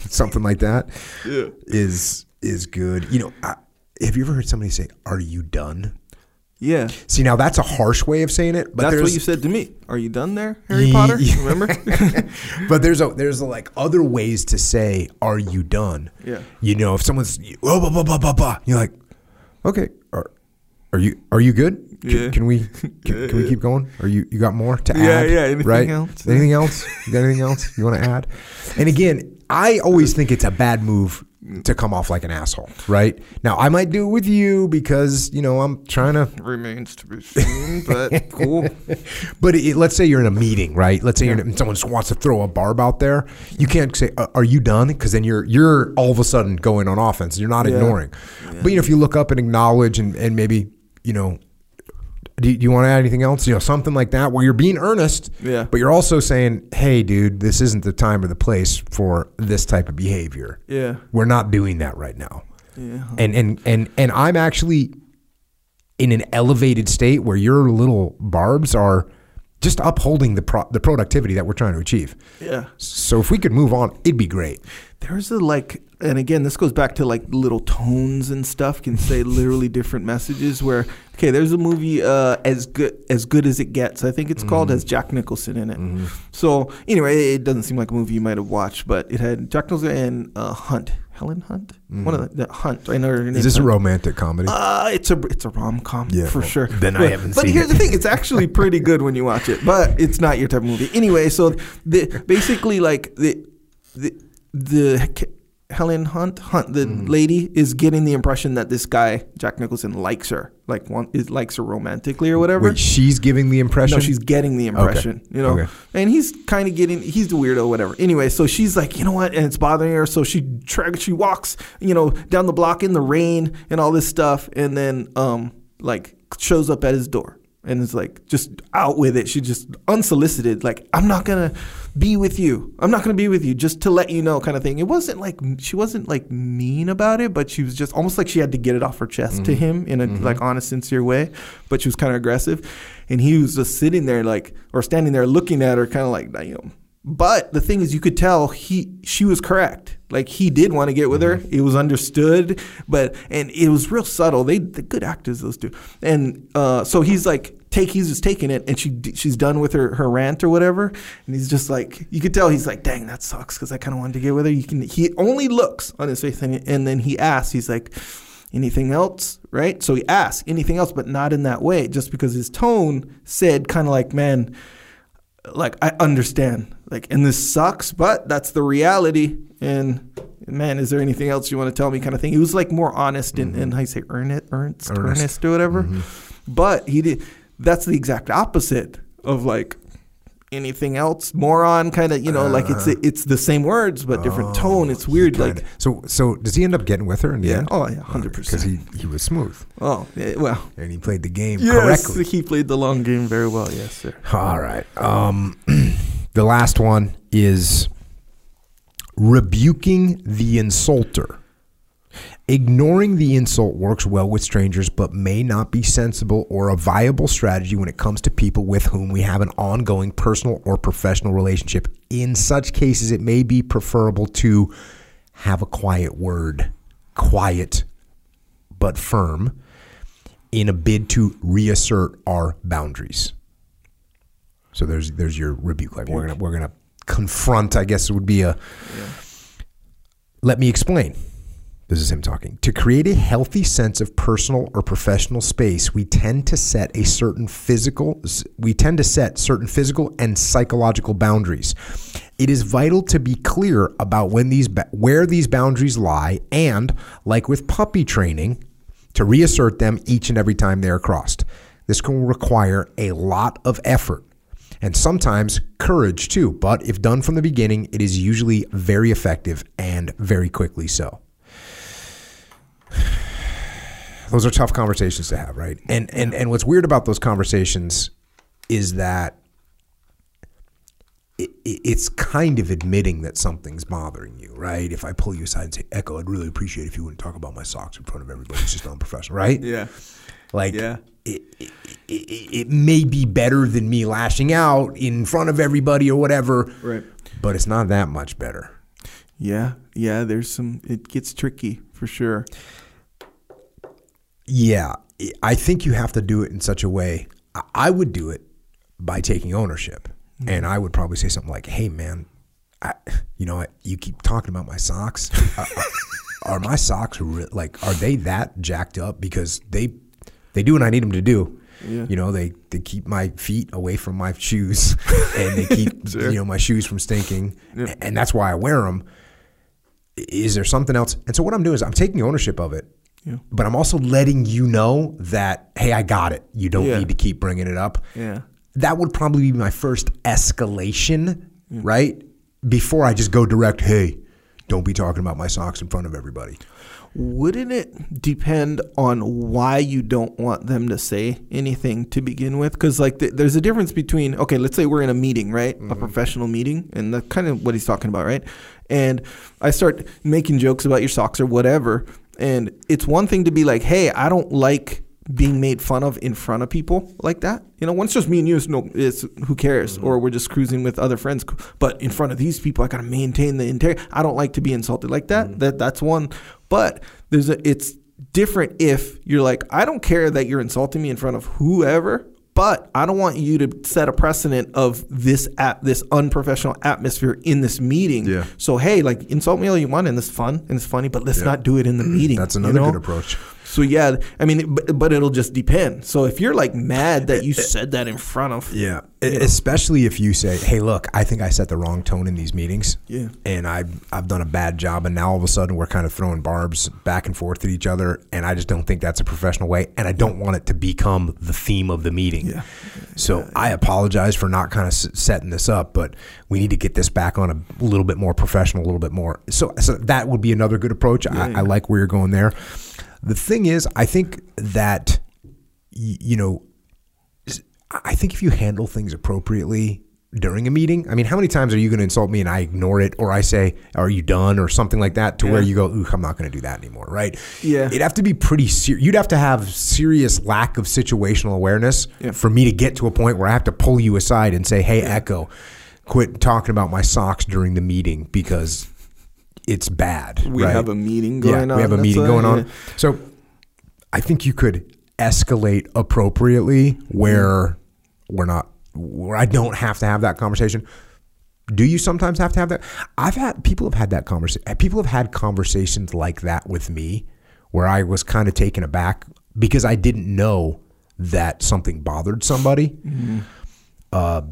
Speaker 1: Something like that is is good. You know, I, have you ever heard somebody say, "Are you done?"
Speaker 2: Yeah.
Speaker 1: See, now that's a harsh way of saying it, but
Speaker 2: That's what you said to me. Are you done there, Harry
Speaker 1: Ye-
Speaker 2: Potter?
Speaker 1: yeah.
Speaker 2: Remember?
Speaker 1: but there's a there's a, like other ways to say are you done
Speaker 2: Yeah.
Speaker 1: you know if someone's oh, blah, blah, blah, blah, blah, you're like okay are, are you are you good can,
Speaker 2: Yeah.
Speaker 1: can we can, can we keep going are you you got more to
Speaker 2: Yeah,
Speaker 1: add
Speaker 2: yeah, yeah. anything
Speaker 1: right
Speaker 2: else?
Speaker 1: anything else you got anything else you want to add and again i always think it's a bad move to come off like an asshole right now i might do it with you because you know i'm trying to
Speaker 2: Remains to be seen, but cool.
Speaker 1: But it, let's say you're in a meeting, right? Let's say you're in, someone just wants to throw a barb out there. You can't say, "Uh, "Are you done?" Because then you're you're all of a sudden going on offense. You're not
Speaker 2: Yeah.
Speaker 1: ignoring. But you know, if you look up and acknowledge and, and maybe you know, do, do you want to add anything else? You know, something like that where you're being earnest.
Speaker 2: Yeah.
Speaker 1: But you're also saying, "Hey, dude, this isn't the time or the place for this type of behavior.
Speaker 2: Yeah.
Speaker 1: We're not doing that right now."
Speaker 2: Yeah.
Speaker 1: and and and and I'm actually in an elevated state where your little barbs are just upholding the pro- the productivity that we're trying to achieve.
Speaker 2: Yeah.
Speaker 1: So if we could move on, it'd be great.
Speaker 2: There's a like and again, this goes back to like little tones and stuff can say literally different messages. Where okay, there's a movie uh, as good as good as it gets. I think it's called
Speaker 1: Mm-hmm.
Speaker 2: has Jack Nicholson in it. So anyway, it doesn't seem like a movie you might have watched, but it had Jack Nicholson and uh, Hunt, Helen Hunt, one of the, the Hunt. I know her name.
Speaker 1: Mm-hmm. Is this a romantic comedy?
Speaker 2: Uh, it's a it's a rom com
Speaker 1: Yeah,
Speaker 2: for
Speaker 1: well,
Speaker 2: sure.
Speaker 1: then I
Speaker 2: but,
Speaker 1: haven't
Speaker 2: But here's
Speaker 1: it.
Speaker 2: the thing: it's actually pretty good when you watch it, but it's not your type of movie. Anyway, so the basically like the the the Helen Hunt Hunt the
Speaker 1: Mm-hmm.
Speaker 2: lady is getting the impression that this guy Jack Nicholson likes her, like one is likes her romantically or whatever.
Speaker 1: Wait, she's giving the impression.
Speaker 2: No, she's getting the impression, Okay. you know.
Speaker 1: Okay.
Speaker 2: And he's kind of getting, he's the weirdo, whatever. Anyway, so she's like, you know what? And it's bothering her. So she tra- she walks, you know, down the block in the rain and all this stuff, and then um like shows up at his door and is like just out with it. She just unsolicited, like, I'm not gonna be with you. I'm not gonna be with you, just to let you know, kind of thing. It wasn't like she wasn't like mean about it, but she was just almost like she had to get it off her chest to mm-hmm. him in a mm-hmm. like honest, sincere way. But she was kind of aggressive, and he was just sitting there like or standing there looking at her, kind of like you know. But the thing is, you could tell he she was correct. Like he did want to get with her. Mm-hmm. It was understood, but and it was real subtle. They the good actors those two. And uh, so he's like take he's just taking it, and she she's done with her her rant or whatever. And he's just like you could tell he's like, dang, that sucks because I kind of wanted to get with her. You can he only looks on his face, and, and then he asks, he's like. Anything else, right? So he asks anything else, but not in that way, just because his tone said kind of like, man, like I understand, like, and this sucks, but that's the reality. And man, is there anything else you want to tell me? Kind of thing. He was like more honest and, and mm-hmm. how you say earnest, earnest,
Speaker 1: Earnest.
Speaker 2: earnest, or whatever. Mm-hmm. But he did. That's the exact opposite of like anything else. Moron, kind of. You know, like it's it's the same words but different tone. It's weird. Like
Speaker 1: so. So does he end up getting with her in the
Speaker 2: yeah,
Speaker 1: end?
Speaker 2: oh yeah, hundred
Speaker 1: Because
Speaker 2: percent.
Speaker 1: he he was smooth
Speaker 2: Oh yeah, well,
Speaker 1: and he played the game
Speaker 2: yes,
Speaker 1: correctly.
Speaker 2: he played the long game very well. Yes, sir.
Speaker 1: All right. Um, the last one is rebuking the insulter. Ignoring the insult works well with strangers, but may not be sensible or a viable strategy when it comes to people with whom we have an ongoing personal or professional relationship. In such cases, it may be preferable to have a quiet word, quiet but firm, in a bid to reassert our boundaries. So there's there's your rebuke. Like we're gonna we're gonna confront. I guess it would be a. Let me explain. This is him talking. To create a healthy sense of personal or professional space, we tend to set a certain physical we tend to set certain physical and psychological boundaries. It is vital to be clear about when these where these boundaries lie and like with puppy training, to reassert them each and every time they are crossed. This can require a lot of effort and sometimes courage too, but if done from the beginning, it is usually very effective and very quickly so. Those are tough conversations to have, right? And and and what's weird about those conversations is that it, it- it's kind of admitting that something's bothering you, right? If I pull you aside and say, "Echo, I'd really appreciate if you wouldn't talk about my socks in front of everybody. It's just unprofessional, right?"
Speaker 2: Yeah.
Speaker 1: Like,
Speaker 2: Yeah.
Speaker 1: it, it, it, it may be better than me lashing out in front of everybody or whatever,
Speaker 2: Right.
Speaker 1: but it's not that much better.
Speaker 2: Yeah. Yeah. There's some. It gets tricky for sure.
Speaker 1: Yeah, I think you have to do it in such a way. I- I would do it by taking ownership, mm-hmm. and I would probably say something like, "Hey, man, I, you know, what? you keep talking about my socks. Are, are, my socks re- like are they that jacked up because they they do what I need them to do."
Speaker 2: Yeah.
Speaker 1: You know, they, they keep my feet away from my shoes and they keep, you know, my shoes from stinking.
Speaker 2: Yeah.
Speaker 1: And that's why I wear them. Is there something else? And so what I'm doing is I'm taking ownership of it.
Speaker 2: Yeah.
Speaker 1: But I'm also letting you know that, hey, I got it. You don't
Speaker 2: Yeah.
Speaker 1: need to keep bringing it up.
Speaker 2: Yeah.
Speaker 1: That would probably be my first escalation, right? Before I just go direct, hey, don't be talking about my socks in front of everybody.
Speaker 2: Wouldn't it depend on why you don't want them to say anything to begin with? Because like th- there's a difference between okay, let's say we're in a meeting, right, a mm-hmm. professional meeting, and that's kind of what he's talking about, right? And I start making jokes about your socks or whatever, and it's one thing to be like, hey, I don't like being made fun of in front of people like that. You know, once just me and you, it's no, it's who cares, mm-hmm. or we're just cruising with other friends. But in front of these people, I gotta maintain the integrity. I don't like to be insulted like that. Mm-hmm. That that's one. But there's a, it's different if you're like, I don't care that you're insulting me in front of whoever. But I don't want you to set a precedent of this at this unprofessional atmosphere in this meeting.
Speaker 1: Yeah.
Speaker 2: So hey, like insult me all you want, and it's fun and it's funny, but let's not do it in the meeting.
Speaker 1: That's
Speaker 2: you
Speaker 1: another
Speaker 2: know?
Speaker 1: good approach.
Speaker 2: So yeah, I mean, but, but it'll just depend. So if you're like mad that you eh, eh, said that in front of,
Speaker 1: Yeah, E- especially if you say, "Hey, look, I think I set the wrong tone in these meetings."
Speaker 2: Yeah.
Speaker 1: and I've I've done a bad job, and now all of a sudden we're kind of throwing barbs back and forth at each other, and I just don't think that's a professional way, and I don't want it to become the theme of the meeting.
Speaker 2: Yeah.
Speaker 1: So I apologize for not kind of setting this up, but we need to get this back on a little bit more professional, a little bit more. So, so that would be another good approach. I, I like where you're going there. The thing is, I think that you know I think if you handle things appropriately during a meeting, I mean, how many times are you going to insult me and I ignore it, or I say, "Are you done?" or something like that, to where you go, "Ooh, I'm not going to do that anymore," right?
Speaker 2: Yeah.
Speaker 1: it'd have to be pretty. Ser- you'd have to have serious lack of situational awareness
Speaker 2: Yeah.
Speaker 1: for me to get to a point where I have to pull you aside and say, "Hey, Echo, quit talking about my socks during the meeting because it's bad."
Speaker 2: we
Speaker 1: right?
Speaker 2: have a meeting going
Speaker 1: yeah,
Speaker 2: on.
Speaker 1: we have a meeting going on.
Speaker 2: yeah.
Speaker 1: So I think you could escalate appropriately where we're not where I don't have to have that conversation. Do you sometimes have to have that? I've had people have had that conversation. People have had conversations like that with me where I was kind of taken aback because I didn't know that something bothered somebody. Uh,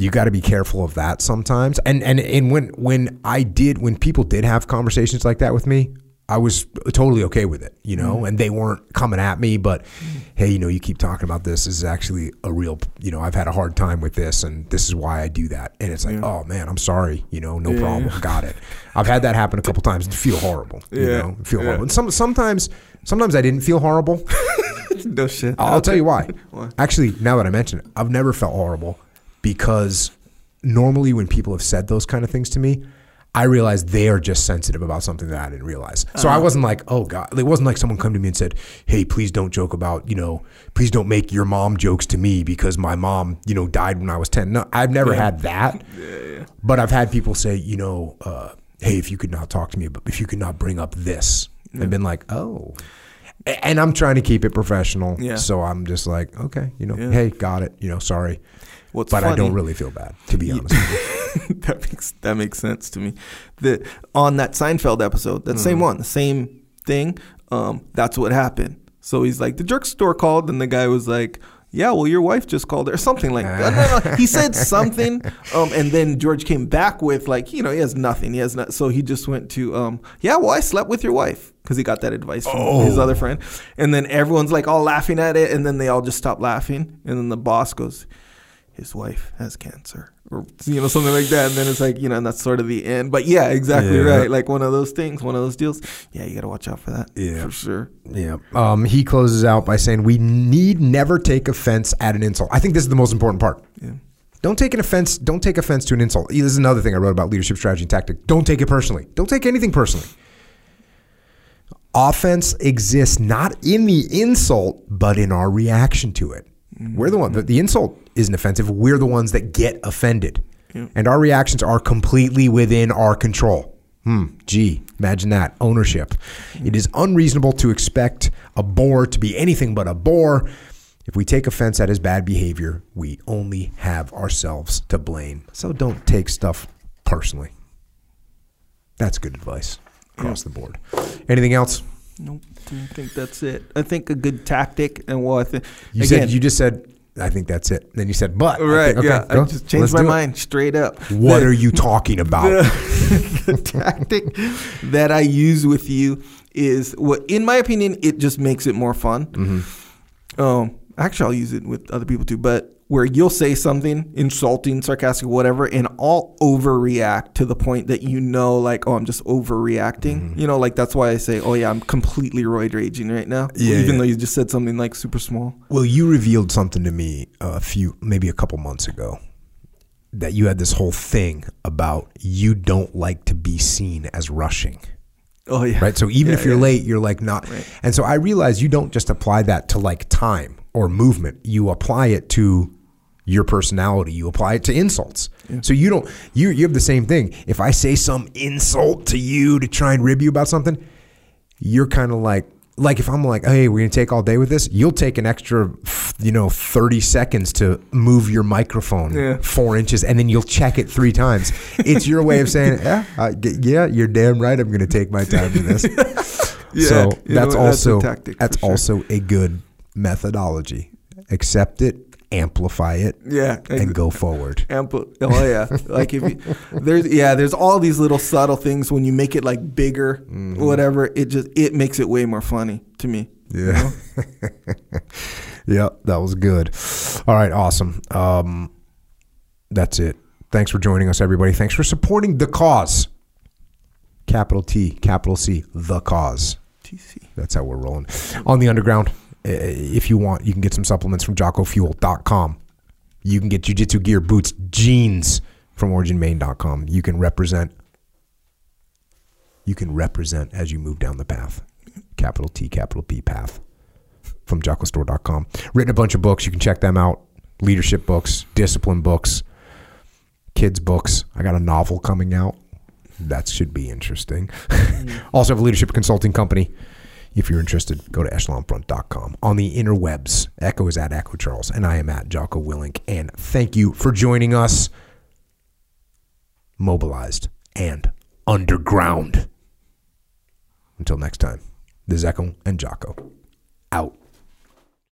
Speaker 1: you got to be careful of that sometimes. And and and when when I did when people did have conversations like that with me, I was totally okay with it, you know, mm-hmm. and they weren't coming at me, but mm-hmm. hey, you know, you keep talking about this. This is actually a real, you know, I've had a hard time with this and this is why I do that. And it's like, oh man, I'm sorry, you know, no problem. Got it. I've had that happen a couple times and feel horrible, you
Speaker 2: Yeah.
Speaker 1: know, feel
Speaker 2: Yeah.
Speaker 1: horrible. And some sometimes sometimes I didn't feel horrible.
Speaker 2: no shit.
Speaker 1: I'll tell you why.
Speaker 2: Why?
Speaker 1: Actually, now that I mention it, I've never felt horrible because normally when people have said those kind of things to me, I realize they are just sensitive about something that I didn't realize. So I wasn't like, oh God. It wasn't like someone come to me and said, hey, please don't joke about, you know, please don't make your mom jokes to me because my mom, you know, died when I was 10. No, I've never had that. Yeah, yeah. But I've had people say, you know, uh, hey, if you could not talk to me, but if you could not bring up this, I've been like, oh. And I'm trying to keep it professional.
Speaker 2: Yeah.
Speaker 1: So I'm just like, okay, you know,
Speaker 2: Yeah.
Speaker 1: hey, got it. You know, sorry.
Speaker 2: What's
Speaker 1: but I don't really feel bad, to be honest with you.
Speaker 2: that makes that makes sense to me. The on that Seinfeld episode, that same one, the same thing. Um, that's what happened. So he's like, the jerk store called, and the guy was like, "Yeah, well, your wife just called," or something like that. He said something, um, and then George came back with like, you know, he has nothing. He has not. So he just went to, um, "Yeah, well, I slept with your wife." Because he got that advice from his other friend, and then everyone's like all laughing at it, and then they all just stop laughing, and then the boss goes, his wife has cancer or you know something like that and then it's like you know and that's sort of the end but yeah exactly
Speaker 1: Yeah.
Speaker 2: right like one of those things one of those deals yeah you got to watch out for that
Speaker 1: Yeah.
Speaker 2: for sure
Speaker 1: Yeah. Um, he closes out by saying, "We need never take offense at an insult." I think this is the most important part.
Speaker 2: yeah
Speaker 1: Don't take an offense. Don't take offense to an insult. This is another thing I wrote about leadership strategy and tactic. Don't take it personally. Don't take anything personally. Offense exists not in the insult, but in our reaction to it. We're the one. The, the insult isn't offensive. We're the ones that get offended, and our reactions are completely within our control. Hmm. Gee, imagine that ownership. It is unreasonable to expect a boor to be anything but a boor. If we take offense at his bad behavior, we only have ourselves to blame. So don't take stuff personally. That's good advice across the board. Anything else?
Speaker 2: nope i think that's it i think a good tactic and well i think
Speaker 1: You
Speaker 2: again
Speaker 1: said you just said I think that's it. Then you said but. I
Speaker 2: right
Speaker 1: think- okay,
Speaker 2: yeah
Speaker 1: go.
Speaker 2: i just changed my mind straight up
Speaker 1: What
Speaker 2: The-
Speaker 1: are you talking about?
Speaker 2: the, the tactic that I use with you is what, in my opinion, it just makes it more fun.
Speaker 1: Mm-hmm.
Speaker 2: Um, actually, I'll use it with other people too. But where you'll say something insulting, sarcastic, whatever, and I'll overreact to the point that you know, like, oh, I'm just overreacting.
Speaker 1: Mm-hmm.
Speaker 2: You know, like that's why I say, oh yeah, I'm completely roid raging right now,
Speaker 1: Yeah,
Speaker 2: even
Speaker 1: yeah.
Speaker 2: though you just said something like super small.
Speaker 1: Well, you revealed something to me a few, maybe a couple months ago, that you had this whole thing about you don't like to be seen as rushing.
Speaker 2: Oh yeah.
Speaker 1: right? So even
Speaker 2: Yeah,
Speaker 1: if you're late, you're like not. And so I realize you don't just apply that to like time or movement. You apply it to your personality. You apply it to insults. So you don't. You you have the same thing. If I say some insult to you to try and rib you about something, you're kind of like. Like if I'm like, hey, we're gonna take all day with this, you'll take an extra, you know, thirty seconds to move your microphone
Speaker 2: Yeah.
Speaker 1: four inches, and then you'll check it three times. It's your way of saying, yeah, I, yeah, you're damn right. I'm gonna take my time with this.
Speaker 2: Yeah,
Speaker 1: so
Speaker 2: know,
Speaker 1: that's
Speaker 2: that's a
Speaker 1: also
Speaker 2: tactic
Speaker 1: that's
Speaker 2: sure.
Speaker 1: also a good methodology. Accept it, amplify it,
Speaker 2: Yeah.
Speaker 1: and go forward.
Speaker 2: Ample. Oh yeah. like if you, there's yeah, there's all these little subtle things when you make it like bigger,
Speaker 1: Mm-hmm.
Speaker 2: whatever. It just it makes it way more funny to me.
Speaker 1: Yeah. yeah, that was good. All right, awesome. Um, that's it. Thanks for joining us, everybody. Thanks for supporting the cause. Capital T, capital C, the cause.
Speaker 2: TC.
Speaker 1: That's how we're rolling. On the underground, Uh, if you want, you can get some supplements from jockofuel.com. You can get jujitsu gear, boots, jeans from originmaine.com. You can represent you can represent as you move down the path. Capital T, capital P path from jockostore.com. Written a bunch of books. You can check them out. Leadership books, discipline books, kids books. I got a novel coming out. That should be interesting. Mm. also have a leadership consulting company. If you're interested, go to echelonfront.com. On the interwebs, Echo is at Echo Charles, and I am at Jocko Willink. And thank you for joining us. Mobilized and underground. Until next time, this is Echo and Jocko. Out.